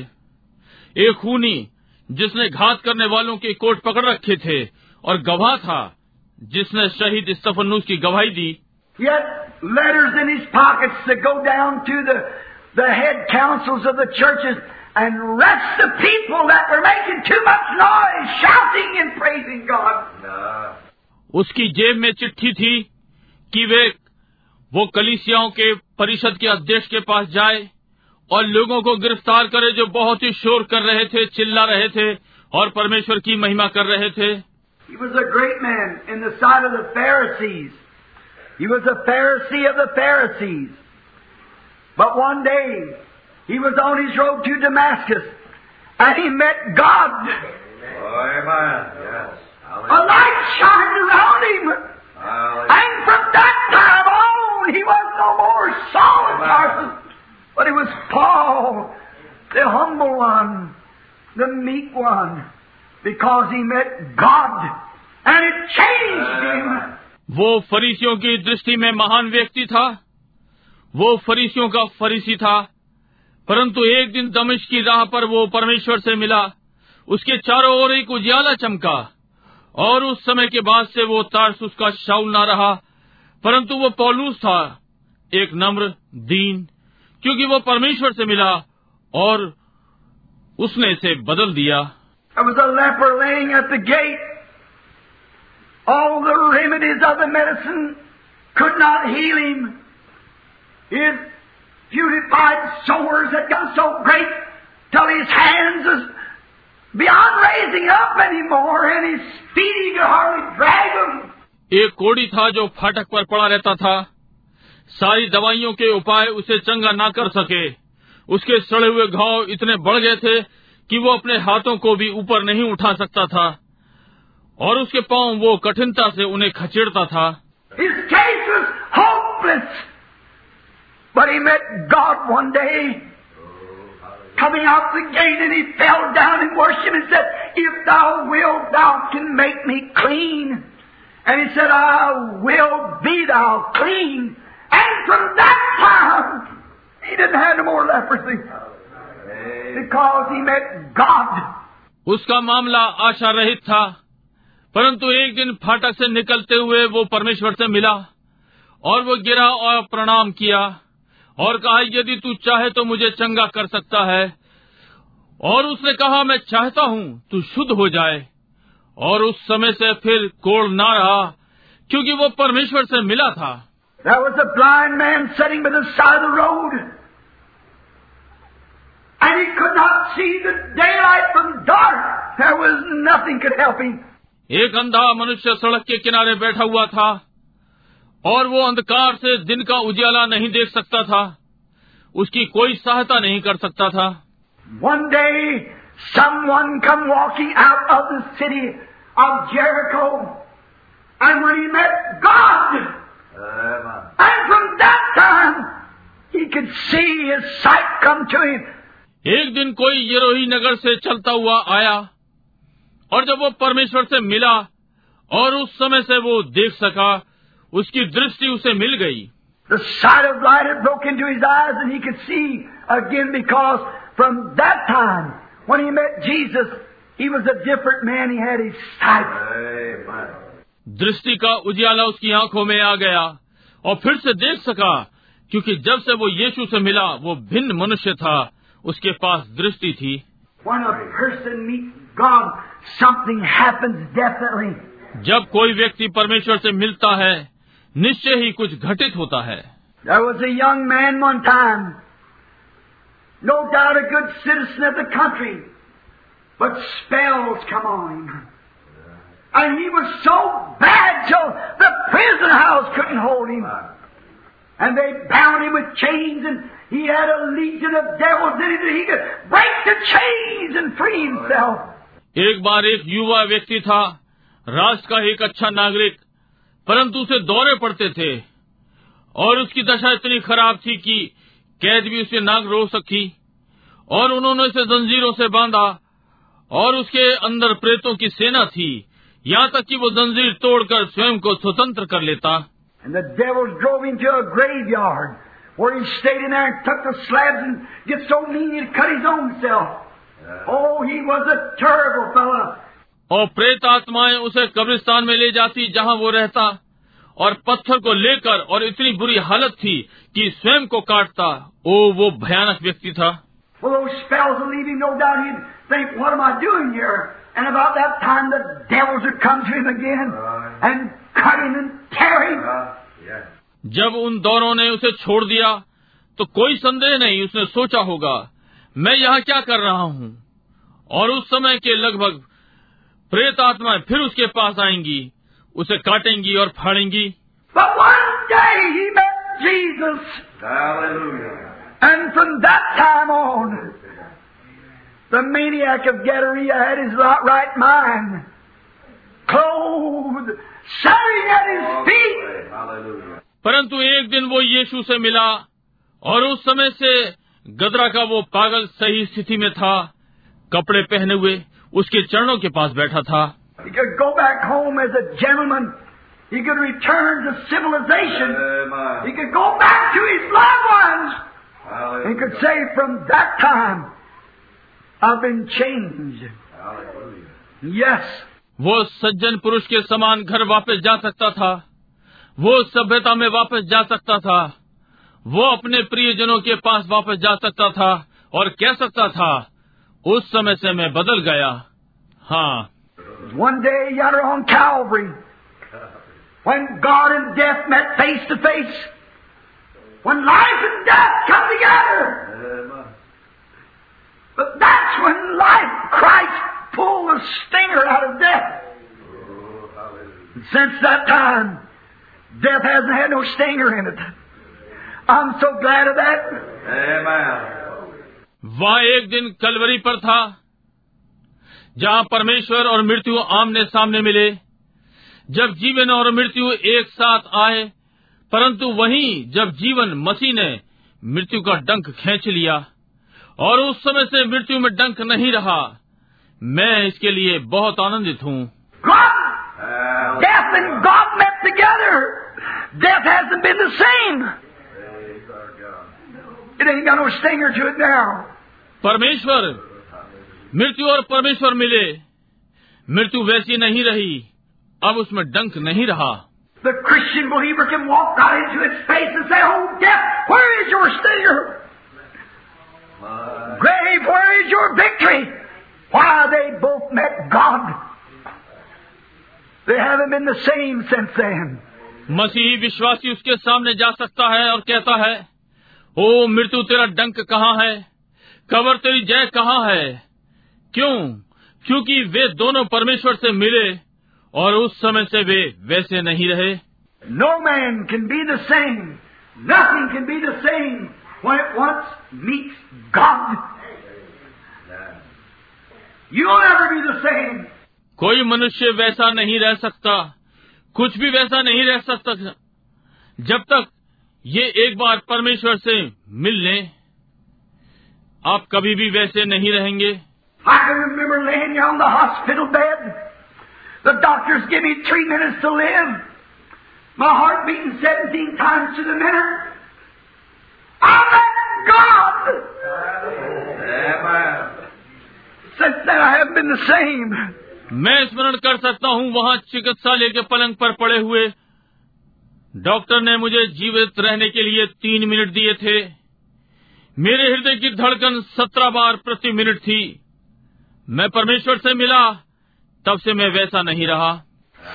एक खूनी जिसने घात करने वालों के कोट पकड़ रखे थे और गवाह था जिसने शहीद स्तफनुस की गवाही दी He had letters in his pockets to go down to the, the head councils of the churches and arrest the people that were making too much noise, shouting and praising God. उसकी जेब में चिट्ठी थी कि वे वो कलिसियाओं के परिषद के अध्यक्ष के पास जाए और लोगों को गिरफ्तार करे जो बहुत ही शोर कर रहे थे चिल्ला रहे थे और परमेश्वर की महिमा कर रहे थे He was a great man in the sight of the Pharisees. He was a Pharisee of the Pharisees. But one day, he was on his road to Damascus, and he met God. Amen. Yes. A light shined around him. Hallelujah. And from that time on, he was no more Saul of Tarsus, but he was Paul, the humble one, the meek one, because he met God, and it changed him. वो फरीसियों की दृष्टि में महान व्यक्ति था वो फरीसियों का फरीसी था परंतु एक दिन दमिश की राह पर वो परमेश्वर से मिला। उसके चारों ओर एक उजियाला चमका और उस समय के बाद से वो तारसुस का शाउल ना रहा, परंतु वो पौलूस था, एक नम्र, दीन, क्योंकि वो परमेश्वर से मिला और उसने इसे बदल दिया। Could not heal him. His beautified sores had got so great till his hands was beyond raising up anymore, and his feet he could hardly drag them. एक कोड़ी था जो फाटक पर पड़ा रहता था सारी दवाइयों के उपाय उसे चंगा ना कर सके उसके सड़े हुए घाव इतने बढ़ गए थे कि वो अपने हाथों को भी ऊपर नहीं उठा सकता था और उसके पाँव वो कठिनता से उन्हें खचेड़ता था His case was hopeless. But he met God one day, coming out the gate, and he fell down and worshipped and said, If thou wilt, thou can make me clean. And he said, I will be thou clean. And from that time, he didn't have no more leprosy. Because he met God. उसका मामला आशा रहित था परंतु एक दिन फाटक से निकलते हुए वो परमेश्वर से मिला और वो गिरा और प्रणाम किया और कहा यदि तू चाहे तो मुझे चंगा कर सकता है। और उसने कहा मैं चाहता हूँ तू शुद्ध हो जाए। और उस समय से फिर कोड़ ना रहा क्योंकि वो परमेश्वर से मिला था। एक अंधा मनुष्य सड़क के किनारे बैठा हुआ था। और वो अंधकार से दिन का उजाला नहीं देख सकता था। उसकी कोई सहायता नहीं कर सकता था। वन डे समॉकिंग एक दिन कोई यरोही नगर से चलता हुआ आया और जब वो परमेश्वर से मिला और उस समय से वो देख सका उसकी दृष्टि उसे मिल गई। दृष्टि का उजियाला उसकी आँखों में आ गया और फिर से देख सका क्योंकि जब से वो यीशु से मिला वो भिन्न मनुष्य था उसके पास दृष्टि थी। God, जब कोई व्यक्ति परमेश्वर से मिलता है निश्चय ही कुछ घटित होता है There was a young man one time, no doubt a good citizen of the country, but spells come on him. And he was so bad till the prison house couldn't hold him. And they bound him with chains and he had a legion of devils in him that he could break the chains and free himself. एक बार एक युवा व्यक्ति था राष्ट्र का एक अच्छा नागरिक परंतु उसे दौरे पड़ते थे और उसकी दशा इतनी खराब थी कि कैद भी उसे नाग रो सकी और उन्होंने उसे जंजीरों से बांधा और उसके अंदर प्रेतों की सेना थी। यहाँ तक कि वो जंजीर तोड़कर स्वयं को स्वतंत्र कर लेता। Oh, he was a terrible fellow. और प्रेत आत्माएँ उसे कब्रिस्तान में ले जाती जहाँ वो रहता और पत्थर को लेकर और इतनी बुरी हालत थी कि स्वयं को काटता। ओ वो भयानक व्यक्ति था। uh-huh. uh-huh. जब उन दौरों ने उसे छोड़ दिया तो कोई संदेह नहीं उसने सोचा होगा मैं यहाँ क्या कर रहा हूँ? और उस समय के लगभग प्रेत आत्मा फिर उसके पास आएँगी उसे काटेंगी और फाड़ेंगी। परंतु एक दिन वो यीशु से मिला और उस समय से गदरा का वो पागल सही स्थिति में था कपड़े पहने हुए। उसके चरणों के पास बैठा था। वो सज्जन पुरुष के समान घर वापस जा सकता था। वो सभ्यता में वापस जा सकता था। वो अपने प्रियजनों के पास वापस जा सकता था और कह सकता था उस समय से मैं बदल गया हाँ One day yonder on Calvary, when God and death met face to face, when life and death come together, Amen. but that's when life, Christ pulled the stinger out of death. Oh, hallelujah. And since that time, death hasn't had no stinger in it. I'm so glad of that. Amen. वह एक दिन कलवरी पर था, जहाँ परमेश्वर और मृत्यु आमने सामने मिले जब जीवन और मृत्यु एक साथ आए, परंतु वहीं जब जीवन मसीह ने मृत्यु का डंक खींच लिया, और उस समय से मृत्यु में डंक नहीं रहा, मैं इसके लिए बहुत आनंदित हूँ death and God met together. Death hasn't been the same. It ain't परमेश्वर मृत्यु और परमेश्वर मिले। मृत्यु वैसी नहीं रही अब उसमें डंक नहीं रहा। मसीही विश्वासी उसके सामने जा सकता है और कहता है ओ मृत्यु तेरा डंक कहाँ है? कबर तेरी जय कहाँ है? क्यों? क्योंकि वे दोनों परमेश्वर से मिले और उस समय से वे वैसे नहीं रहे। No man can be the same Nothing can be the same when it once meets God. You'll never be the same. कोई मनुष्य वैसा नहीं रह सकता। कुछ भी वैसा नहीं रह सकता। जब तक ये एक बार परमेश्वर से मिल लें। आप कभी भी वैसे नहीं रहेंगे। मैं स्मरण कर सकता हूँ वहाँ चिकित्सालय के पलंग पर पड़े हुए डॉक्टर ने मुझे जीवित रहने के लिए तीन मिनट दिए थे मेरे हृदय की धड़कन सत्रह बार प्रति मिनट थी मैं परमेश्वर से मिला तब से मैं वैसा नहीं रहा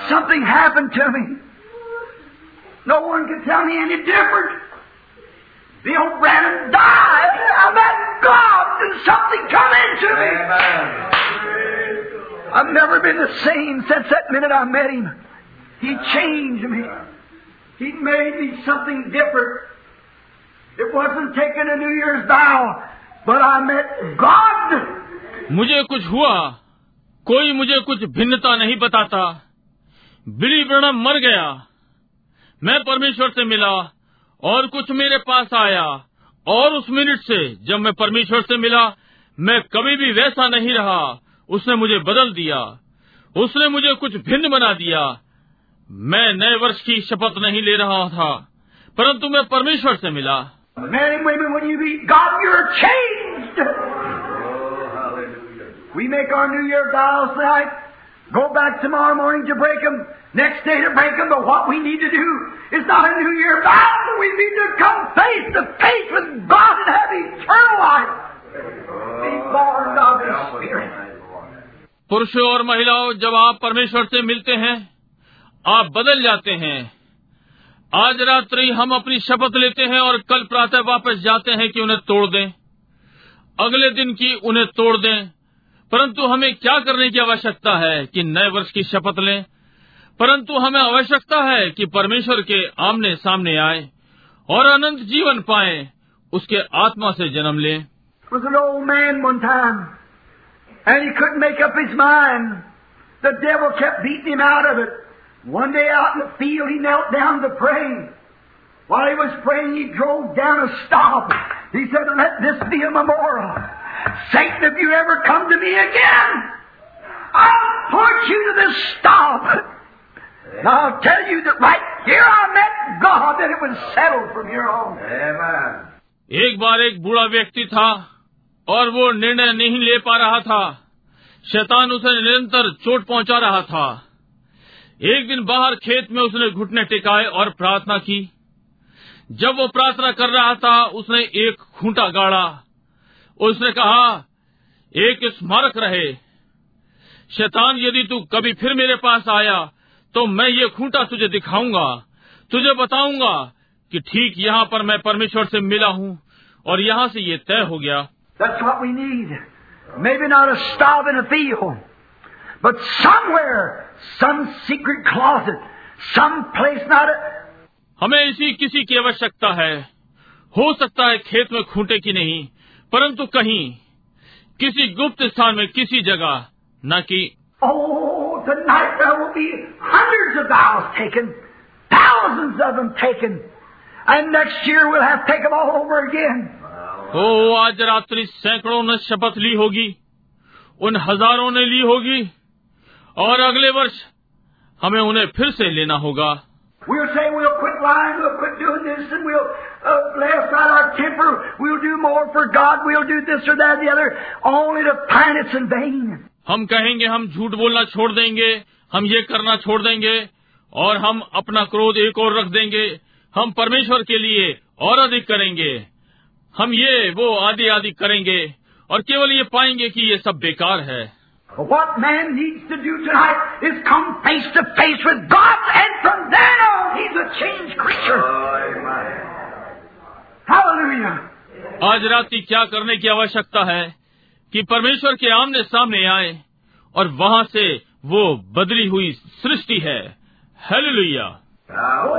Something happened to me. No one can tell me any different. Bill Branham died. I met God and something come into me. Amen. I've never been the same since that minute I met him. He changed me. He made me something different. It wasn't taking a New Year's vow, but I met God. मुझे कुछ हुआ। कोई मुझे कुछ भिन्नता नहीं बताता। बिली ब्रणम मर गया। मैं परमेश्वर से मिला और कुछ मेरे पास आया। और उस मिनट से जब मैं परमेश्वर से मिला मैं कभी भी वैसा नहीं रहा। उसने मुझे बदल दिया। उसने मुझे कुछ भिन्न बना दिया। मैं नए वर्ष की शपथ नहीं ले रहा था परंतु मैं परमेश्वर से मिला। oh, पुरुषों और महिलाओं जब आप परमेश्वर से मिलते हैं आप बदल जाते हैं। आज रात्रि हम अपनी शपथ लेते हैं और कल प्रातः वापस जाते हैं कि उन्हें तोड़ दें। अगले दिन की उन्हें तोड़ दें। परंतु हमें क्या करने की आवश्यकता है कि नए वर्ष की शपथ लें? परंतु हमें आवश्यकता है कि परमेश्वर के आमने सामने आए और अनंत जीवन पाए, उसके आत्मा से जन्म लें। And he couldn't make up his mind. The devil kept beating him out of it. One day out in the field, he knelt down to pray. While he was praying, he drove down a stop. He said, Let this be a memorial. Satan, if you ever come to me again, I'll put you to this stop. And I'll tell you that right here I met God, and it was settled from here on. Amen. एक बार एक बूढ़ा व्यक्ति था और वो निर्णय नहीं ले पा रहा था शैतान उसे निरंतर चोट पहुंचा रहा था एक दिन बाहर खेत में उसने घुटने टिकाए और प्रार्थना की। जब वो प्रार्थना कर रहा था उसने एक खूंटा गाड़ा उसने कहा एक स्मारक रहे। शैतान यदि तू कभी फिर मेरे पास आया तो मैं ये खूंटा तुझे दिखाऊँगा। तुझे बताऊँगा कि ठीक यहाँ पर मैं परमेश्वर से मिला हूँ और यहाँ से ये तय हो गया। That's what we need. Maybe not a in a field, but somewhere, some secret closet, some place not a, हमें इसी किसी की आवश्यकता है हो सकता है खेत में खूंटे की नहीं परंतु कहीं किसी गुप्त स्थान में किसी जगह न कि Oh, tonight there will be hundreds of vows taken, thousands of them taken, and next year we'll have to take them all over again. ओ आज रात्रि सैकड़ों ने शपथ ली होगी उन हजारों ने ली होगी और अगले वर्ष हमें उन्हें फिर से लेना होगा। हम कहेंगे हम झूठ बोलना छोड़ देंगे हम ये करना छोड़ देंगे और हम अपना क्रोध एक और रख देंगे। हम परमेश्वर के लिए और अधिक करेंगे। हम ये वो आदि आदि करेंगे और केवल ये पाएँगे कि ये सब बेकार है। What man needs to do tonight is come face to face with God, and from then on, he's a changed creature. Hallelujah. आज रात की क्या करने की आवश्यकता है कि परमेश्वर के आमने सामने आए और वहाँ से वो बदली हुई सृष्टि है Hallelujah Oh,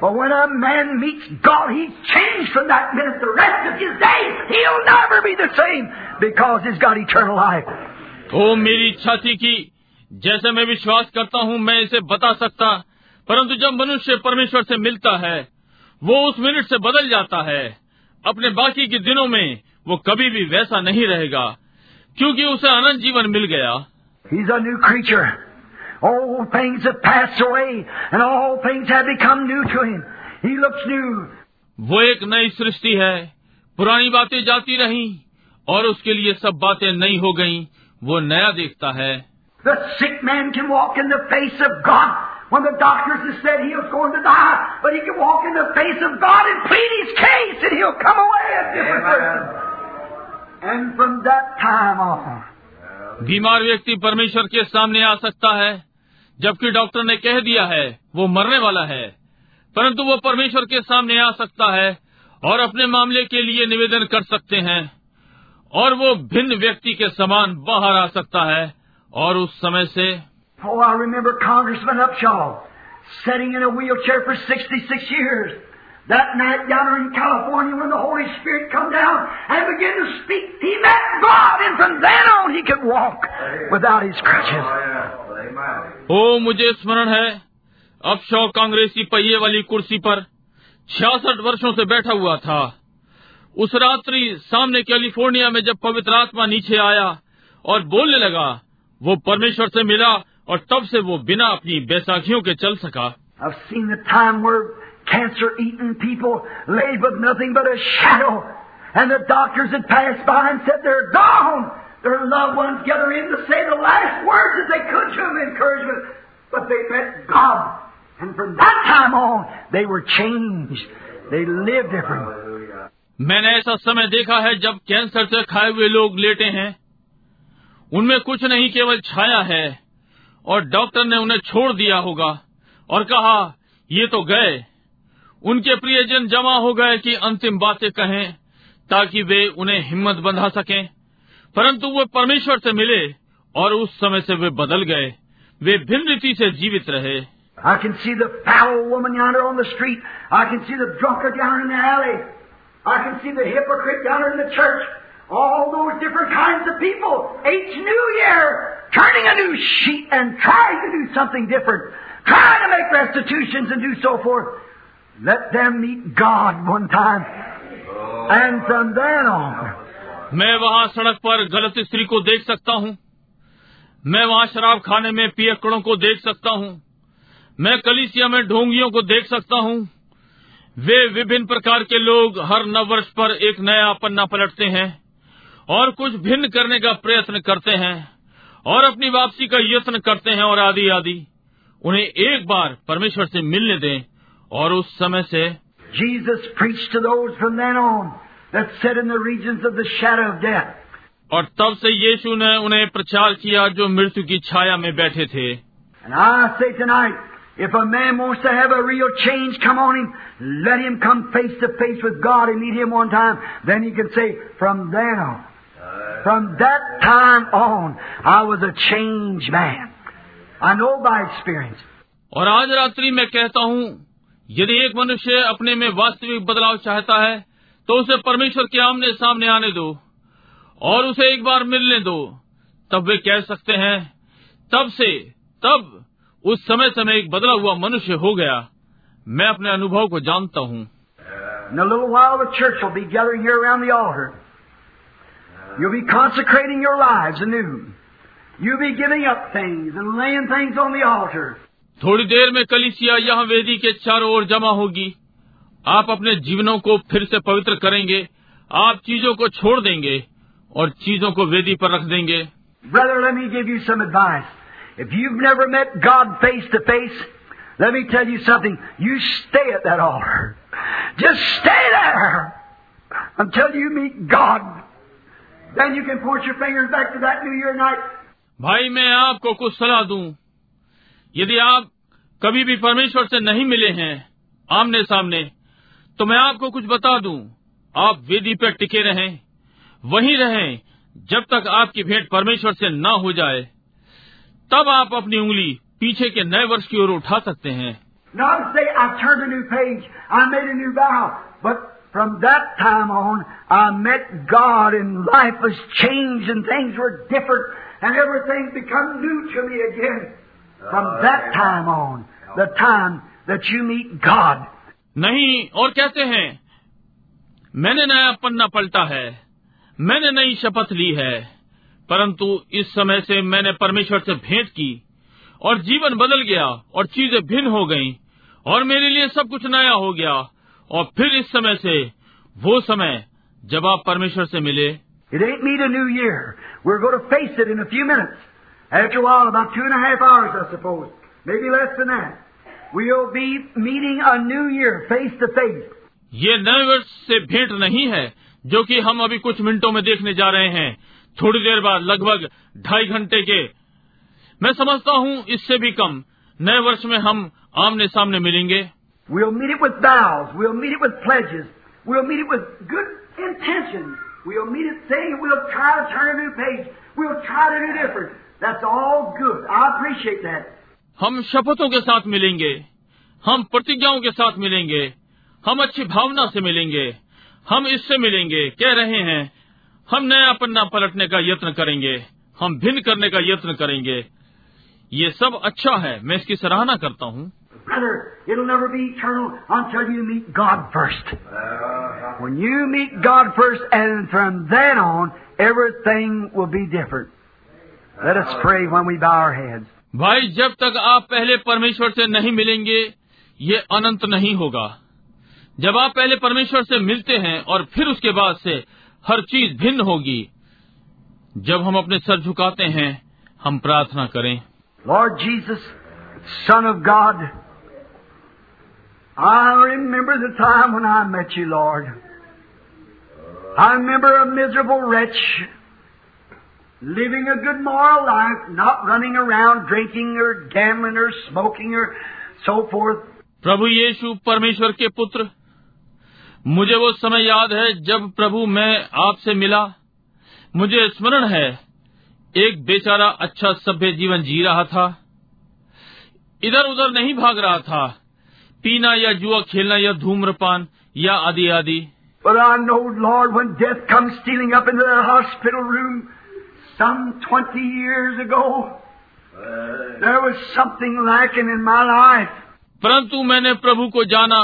But when a man meets God, he's changed from that minute the rest of his days. He'll never be the same because he's got eternal life. ओ मेरी इच्छा थी कि जैसे मैं विश्वास करता हूँ मैं इसे बता सकता परंतु जब मनुष्य परमेश्वर से मिलता है वो उस मिनट से बदल जाता है अपने बाकी के दिनों में वो कभी भी वैसा नहीं रहेगा क्योंकि उसे अनंत जीवन मिल गया He's a new creature. All things have passed away, and all things have become new to him. He looks new. वो एक नई सृष्टि है पुरानी बातें जाती रहीं और उसके लिए सब बातें नई हो गईं वो नया देखता है The sick man can walk in the face of God when the doctors have said he was going to die, but he can walk in the face of God and plead his case, and he'll come away a different person. And from that time on, बीमार व्यक्ति परमेश्वर के सामने आ सकता है जबकि doctor ने कह दिया है वो मरने वाला है परंतु वो परमेश्वर के सामने आ सकता है और अपने मामले के लिए निवेदन कर सकते हैं और वो भिन्न व्यक्ति के समान बाहर आ सकता है और उस समय से oh, I remember Congressman Upshaw sitting in a wheelchair for 66 years. That night down there in California when the Holy Spirit come down and began to speak, he met God and from then on he could walk without his crutches. ओ मुझे स्मरण है अब शौ कांग्रेसी पहिए वाली कुर्सी पर छियासठ वर्षों से बैठा हुआ था उस रात्रि सामने कैलिफ़ोर्निया में जब पवित्र आत्मा नीचे आया और बोलने लगा वो परमेश्वर से मिला और तब से वो बिना अपनी बैसाखियों के चल सका I've seen the time where cancer-eaten people lay with nothing but a shadow, and the doctors had passed by and said they're gone. Their loved ones gathered in to say the last words that they could to them, encouragement. But they met God, and from that time on, they were changed. They lived different. मैंने ऐसा समय देखा है जब cancer से खाए हुए लोग लेटे हैं उनमें कुछ नहीं केवल छाया है और डॉक्टर ने उन्हें छोड़ दिया होगा और कहा ये तो गए उनके प्रियजन जमा हो गए कि अंतिम बातें कहें ताकि वे उन्हें हिम्मत बंधा सकें परंतु वो परमेश्वर से मिले और उस समय से वे बदल गए वे भिन्न रीति से जीवित रहे I can see the foul woman yonder on the street. I can see the drunkard yonder in the alley. I can see the hypocrite yonder in the church. All those different kinds of people. Each new year, turning a new sheet and trying to do something different. Trying to make restitutions and do so forth. Let them meet God one time. And from then on, मैं वहाँ सड़क पर गलत स्त्री को देख सकता हूँ। मैं वहाँ शराब खाने में पियकड़ों को देख सकता हूँ। मैं कलिसिया में ढोंगियों को देख सकता हूँ। वे विभिन्न प्रकार के लोग हर नव वर्ष पर एक नया पन्ना पलटते हैं और कुछ भिन्न करने का प्रयत्न करते हैं और अपनी वापसी का यत्न करते हैं और आदि आदि उन्हें एक बार परमेश्वर से मिलने दें। और उस समय से Jesus preached to those from then on that sat in the regions of the shadow of death. और तब से यीशु ने उन्हें प्रचार किया जो मृत्यु की छाया में बैठे थे And I say tonight, if a man wants to have a real change come on him, let him come face to face with God and meet him one time. Then he can say, from then on, from that time on, I was a changed man. I know by experience. और आज रात्रि मैं कहता हूँ यदि एक मनुष्य अपने में वास्तविक बदलाव चाहता है तो उसे परमेश्वर के आमने सामने आने दो और उसे एक बार मिलने दो तब वे कह सकते हैं तब से तब उस समय से मैं एक बदला हुआ मनुष्य हो गया मैं अपने अनुभव को जानता हूँ. You'll be consecrating your lives anew. You'll be giving up things and laying things on the altar. थोड़ी देर में कलिसिया यहाँ वेदी के चारों ओर जमा होगी आप अपने जीवनों को फिर से पवित्र करेंगे आप चीज़ों को छोड़ देंगे और चीज़ों को वेदी पर रख देंगे Brother, let me give you some advice. If you've never met God face to face, let me tell you something. You stay at that altar. Just stay there until you meet God. Then you can point your fingers back to that New Year night. भाई मैं आपको कुछ सलाह दूँ यदि आप कभी भी परमेश्वर से नहीं मिले हैं आमने सामने तो मैं आपको कुछ बता दू। आप वेदी पर टिके रहें, वहीं रहें, जब तक आपकी भेंट परमेश्वर से ना हो जाए। तब आप अपनी उंगली पीछे के नए वर्ष की ओर उठा सकते हैं। From that time on, the time that you meet God. नहीं और कहते हैं मैंने नया पन्ना पलटा है मैंने नई शपथ ली है परंतु इस समय से मैंने परमेश्वर से भेंट की और जीवन बदल गया और चीज़ें भिन्न हो गईं और मेरे लिए सब कुछ नया हो गया और फिर इस समय से वो समय जब आप परमेश्वर से मिले It ain't meet a new year. We're going to face it in a few minutes. After a while, about two and a half hours, I suppose. Maybe less than that. We'll be meeting a new year face to face. ये नए वर्ष से भेंट नहीं है जो कि हम अभी कुछ मिनटों में देखने जा रहे हैं थोड़ी देर बाद लगभग ढाई घंटे के मैं समझता हूँ इससे भी कम नए वर्ष में हम आमने सामने मिलेंगे We'll meet it with vows. We'll meet it with pledges. We'll meet it with good intentions. We'll meet it saying we'll try to turn a new page. We'll try to do different. That's all good. I appreciate that. हम शपथों के साथ मिलेंगे हम प्रतिज्ञाओं के साथ मिलेंगे हम अच्छी भावना से मिलेंगे हम इससे मिलेंगे कह रहे हैं हम नया पन्ना पलटने का यत्न करेंगे हम भिन्न करने का यत्न करेंगे ये सब अच्छा है मैं इसकी सराहना करता हूँ Brother, it'll never be eternal until you meet God first. When you meet God first, and from then on, everything will be different. Let us pray when we bow our heads. भाई जब तक आप पहले परमेश्वर से नहीं मिलेंगे ये अनंत नहीं होगा। जब आप पहले परमेश्वर से मिलते हैं और फिर उसके बाद से हर चीज़ भिन्न होगी जब हम अपने सर झुकाते हैं हम प्रार्थना करें। Lord Jesus son of God I remember the time when I met you Lord I remember a miserable rich living a good moral life, not running around drinking or gambling or smoking or so forth. प्रभु यीशु परमेश्वर के पुत्र मुझे वो समय याद है जब प्रभु मैं आपसे मिला। मुझे स्मरण है एक बेचारा अच्छा सभ्य जीवन जी रहा था। इधर उधर नहीं भाग रहा था पीना या जुआ खेलना या धूम्रपान या आदि आदि। some 20 years ago, there was something lacking in my life. परंतु मैंने प्रभु को जाना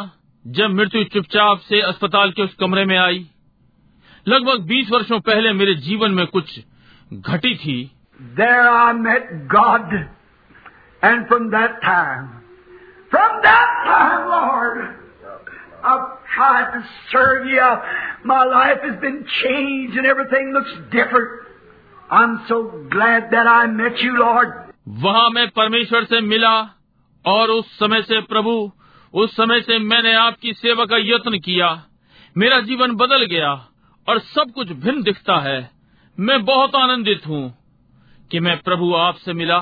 जब मृत्यु चुपचाप से अस्पताल के उस कमरे में आई लगभग 20 वर्षों पहले मेरे जीवन में कुछ घटी थी There I met God. And from that time, from that time, Lord, I've tried to serve you. My life has been changed and everything looks different. I'm so glad that I met you, Lord. वहाँ मैं परमेश्वर से मिला और उस समय से प्रभु उस समय से मैंने आपकी सेवा का यत्न किया मेरा जीवन बदल गया और सब कुछ भिन्न दिखता है मैं बहुत आनंदित हूँ कि मैं प्रभु आपसे मिला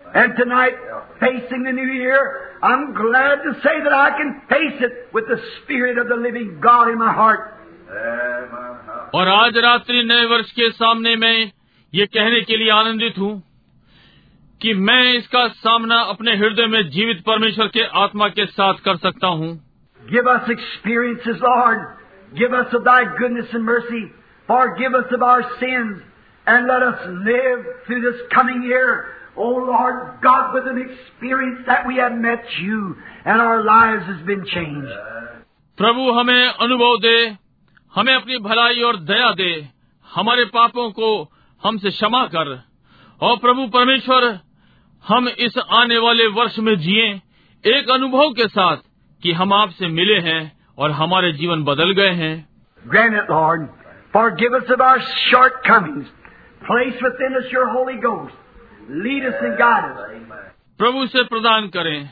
And tonight, facing the new year, I'm glad to say that I can face it with the Spirit of the living God in my heart. और आज रात्रि नए वर्ष के सामने मैं ये कहने के लिए आनंदित हूँ कि मैं इसका सामना अपने हृदय में जीवित परमेश्वर के आत्मा के साथ कर सकता हूँ। Give us experiences Lord give us of goodness and mercy for give us of our and let us live through this coming year O Lord God with an experience that we have met you and our lives has been changed प्रभु हमें अनुभव दे हमें अपनी भलाई और दया दे हमारे पापों को हमसे क्षमा कर और प्रभु परमेश्वर हम इस आने वाले वर्ष में जिए एक अनुभव के साथ कि हम आपसे मिले हैं और हमारे जीवन बदल गए हैं Grant it, Lord. Forgive us of our shortcomings. Place within us Your Holy Ghost. Lead us and guide us. प्रभु से प्रदान करें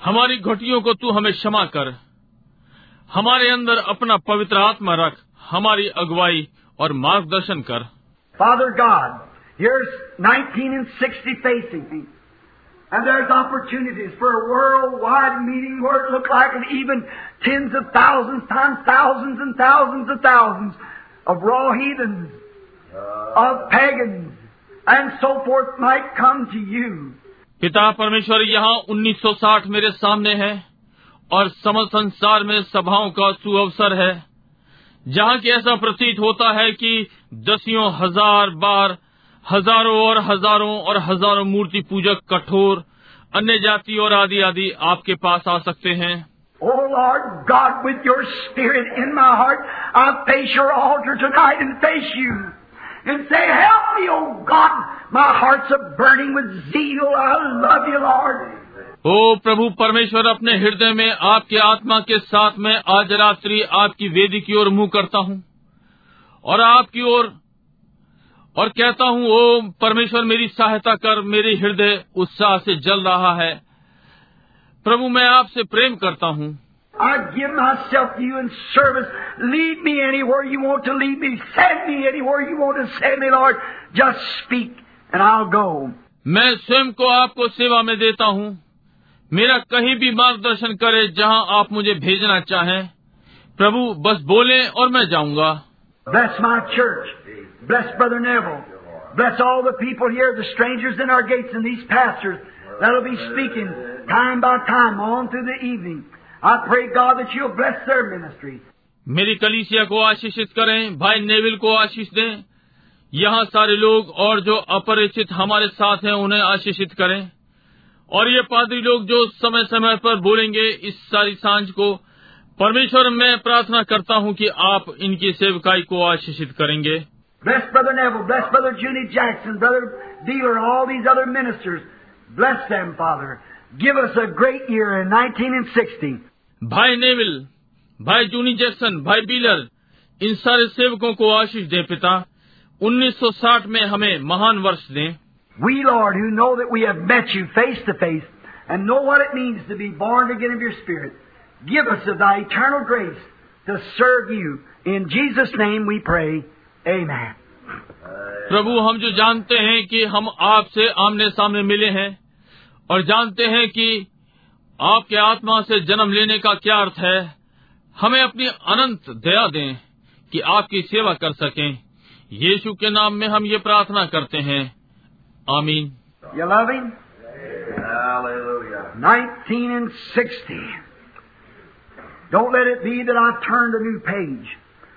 हमारी घटियों को तू हमें क्षमा कर हमारे अंदर अपना पवित्र आत्मा रख हमारी अगुवाई और मार्गदर्शन कर Father God, here's 19 and 60 facing me. And there's opportunities for a worldwide meeting where it looked like and even tens of thousands times thousands and thousands of thousands of raw heathens, of pagans, and so forth might come to you. पिता परमेश्वर यहाँ 1960 मेरे सामने है और समस्त संसार में सभाओं का सुअवसर है जहाँ की ऐसा प्रतीत होता है कि दसियों हज़ार बार हज़ारों और हज़ारों और हज़ारों मूर्ति पूजक कठोर अन्य जाति और आदि आदि आपके पास आ सकते हैं Oh Lord God, with your Spirit in my heart, I face your altar tonight and face you. And say, help me, oh God. My heart's a burning with zeal. I love you, Lord. ओ प्रभु परमेश्वर अपने हृदय में आपके आत्मा के साथ में आज रात्रि आपकी वेदी की ओर मुँह करता हूँ और आपकी ओर और कहता हूँ ओ परमेश्वर मेरी सहायता कर मेरे हृदय उत्साह से जल रहा है प्रभु मैं आपसे प्रेम करता हूँ I give myself to you in service. Lead me anywhere you want to lead me. Send me anywhere you want to send me, Lord. Just speak and I'll go. मैं स्वयं को आपको सेवा में देता हूँ मेरा कहीं भी मार्गदर्शन करे जहाँ आप मुझे भेजना चाहें प्रभु बस बोले और मैं जाऊँगा Bless my church. Bless Brother Neville. Bless all the people here, the strangers in our gates, and these pastors that'll be speaking time by time on through the evening. I pray, God, that you'll bless their ministry. मेरी कलीसिया को आशीषित करें भाई Neville को आशीष दें यहाँ सारे लोग और जो अपरिचित हमारे साथ हैं उन्हें आशीषित करें और ये पादरी लोग जो समय समय पर बोलेंगे इस सारी सांझ को परमेश्वर मैं प्रार्थना करता हूँ कि आप इनकी सेवकाई को आशीषित करेंगे Bless Brother Neville. Bless Brother Junie Jackson, Brother Dealer, all these other ministers. Bless them, Father. Give us a great year in 1960. भाई नेविल भाई जूनी जैक्सन भाई बीलर इन सारे सेवकों को आशीष दें पिता 1960 में हमें महान वर्ष दें We, Lord, who know that we have met you face to face and know what it means to be born again of your Spirit, give us of thy eternal grace to serve you. In Jesus' name we pray. Amen. प्रभु हम जो जानते हैं कि हम आपसे आमने सामने मिले हैं और जानते हैं कि आपके आत्मा से जन्म लेने का क्या अर्थ है हमें अपनी अनंत दया दें कि आपकी सेवा कर सकें यीशु के नाम में हम ये प्रार्थना करते हैं आमीन You love Him? 19 and 60. Don't let it be that I turned a new page.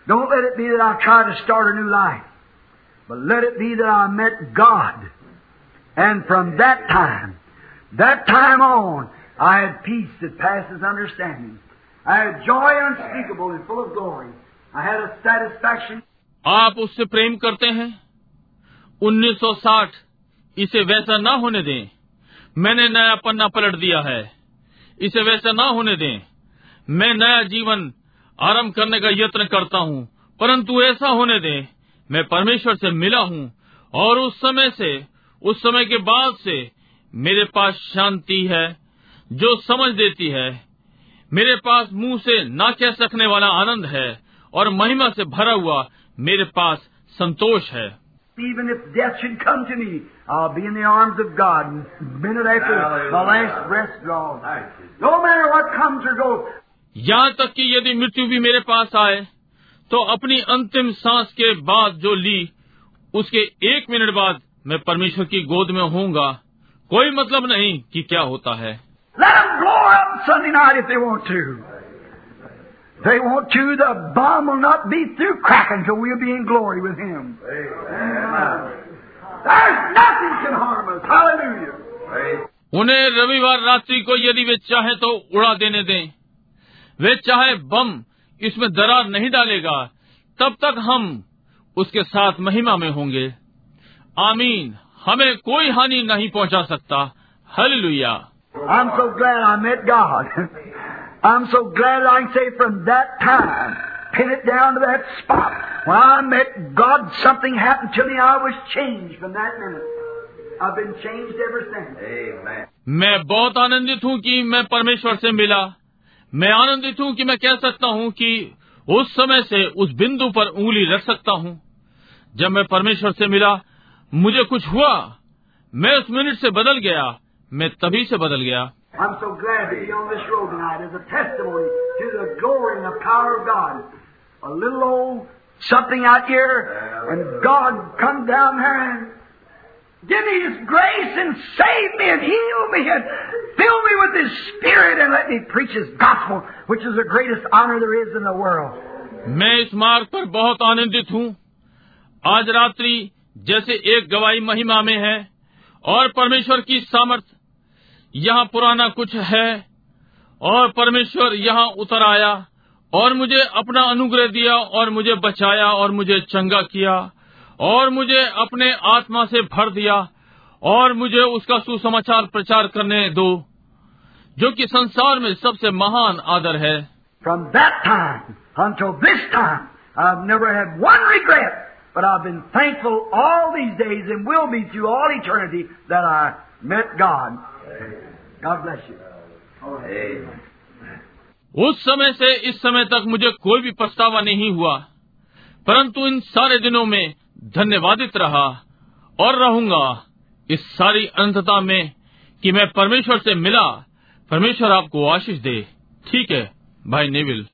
Don't let it be that I tried to start a new life. But let it be that I met God. And from that time, that time on, I had peace that passes understanding. I had joy unspeakable and full of glory. I had a satisfaction आप उससे प्रेम करते हैं 1960 इसे वैसा ना होने दें मैंने नया पन्ना पलट दिया है इसे वैसा ना होने दें मैं नया जीवन आरंभ करने का यत्न करता हूँ परंतु ऐसा होने दें मैं परमेश्वर से मिला हूँ और उस समय से उस समय के बाद से मेरे पास शांति है जो समझ देती है। मेरे पास मुँह से ना कह सकने वाला आनंद है और महिमा से भरा हुआ मेरे पास संतोष है। Even if death should come to me, I'll be in the arms of God. Minute after my last breath draws. No matter what comes or goes, यहाँ तक कि यदि मृत्यु भी मेरे पास आए तो अपनी अंतिम सांस के बाद जो ली उसके एक मिनट बाद मैं परमेश्वर की गोद में होऊँगा कोई मतलब नहीं कि क्या होता है they want to. The bomb will not be through cracking till we'll be in glory with Him. Amen. There's nothing can harm us. Hallelujah. उन्हें रविवार रात्रि को यदि वे चाहे तो उड़ा देने दें वे चाहे बम इसमें दरार नहीं डालेगा तब तक हम उसके साथ महिमा में होंगे आमीन हमें कोई हानि नहीं पहुँचा सकता hallelujah I'm so glad I met God. I'm so glad I can say from that time, pin it down to that spot. When I met God, something happened to me. I was changed from that minute. I've been changed ever since. Amen. मैं बहुत आनंदित हूँ कि मैं परमेश्वर से मिला मैं आनंदित हूँ कि मैं कह सकता हूँ कि उस समय से उस बिंदु पर उंगली रख सकता हूँ। जब मैं परमेश्वर से मिला, मुझे कुछ हुआ, मैं उस मिनट से बदल गया, मैं तभी से बदल गया। Give me His grace and save me and heal me and fill me with His Spirit and let me preach His gospel, which is the greatest honor there is in the world. मैं इस मार्ग पर बहुत आनंदित हूँ आज रात्रि जैसे एक गवाही महिमा में है और परमेश्वर की सामर्थ यहाँ पुराना कुछ है और परमेश्वर यहाँ उतर आया और मुझे अपना अनुग्रह दिया और मुझे बचाया और मुझे चंगा किया और मुझे अपने आत्मा से भर दिया और मुझे उसका सुसमाचार प्रचार करने दो जो कि संसार में सबसे महान आदर है From that time until this time, I've never had one regret, but I've been thankful all these days and will be through all eternity that I met God. God bless you. Amen. उस समय से इस समय तक मुझे कोई भी पछतावा नहीं हुआ परंतु इन सारे दिनों में धन्यवादित रहा और रहूँगा इस सारी अंतता में कि मैं परमेश्वर से मिला, परमेश्वर आपको आशीष दे। ठीक है, भाई नेविल।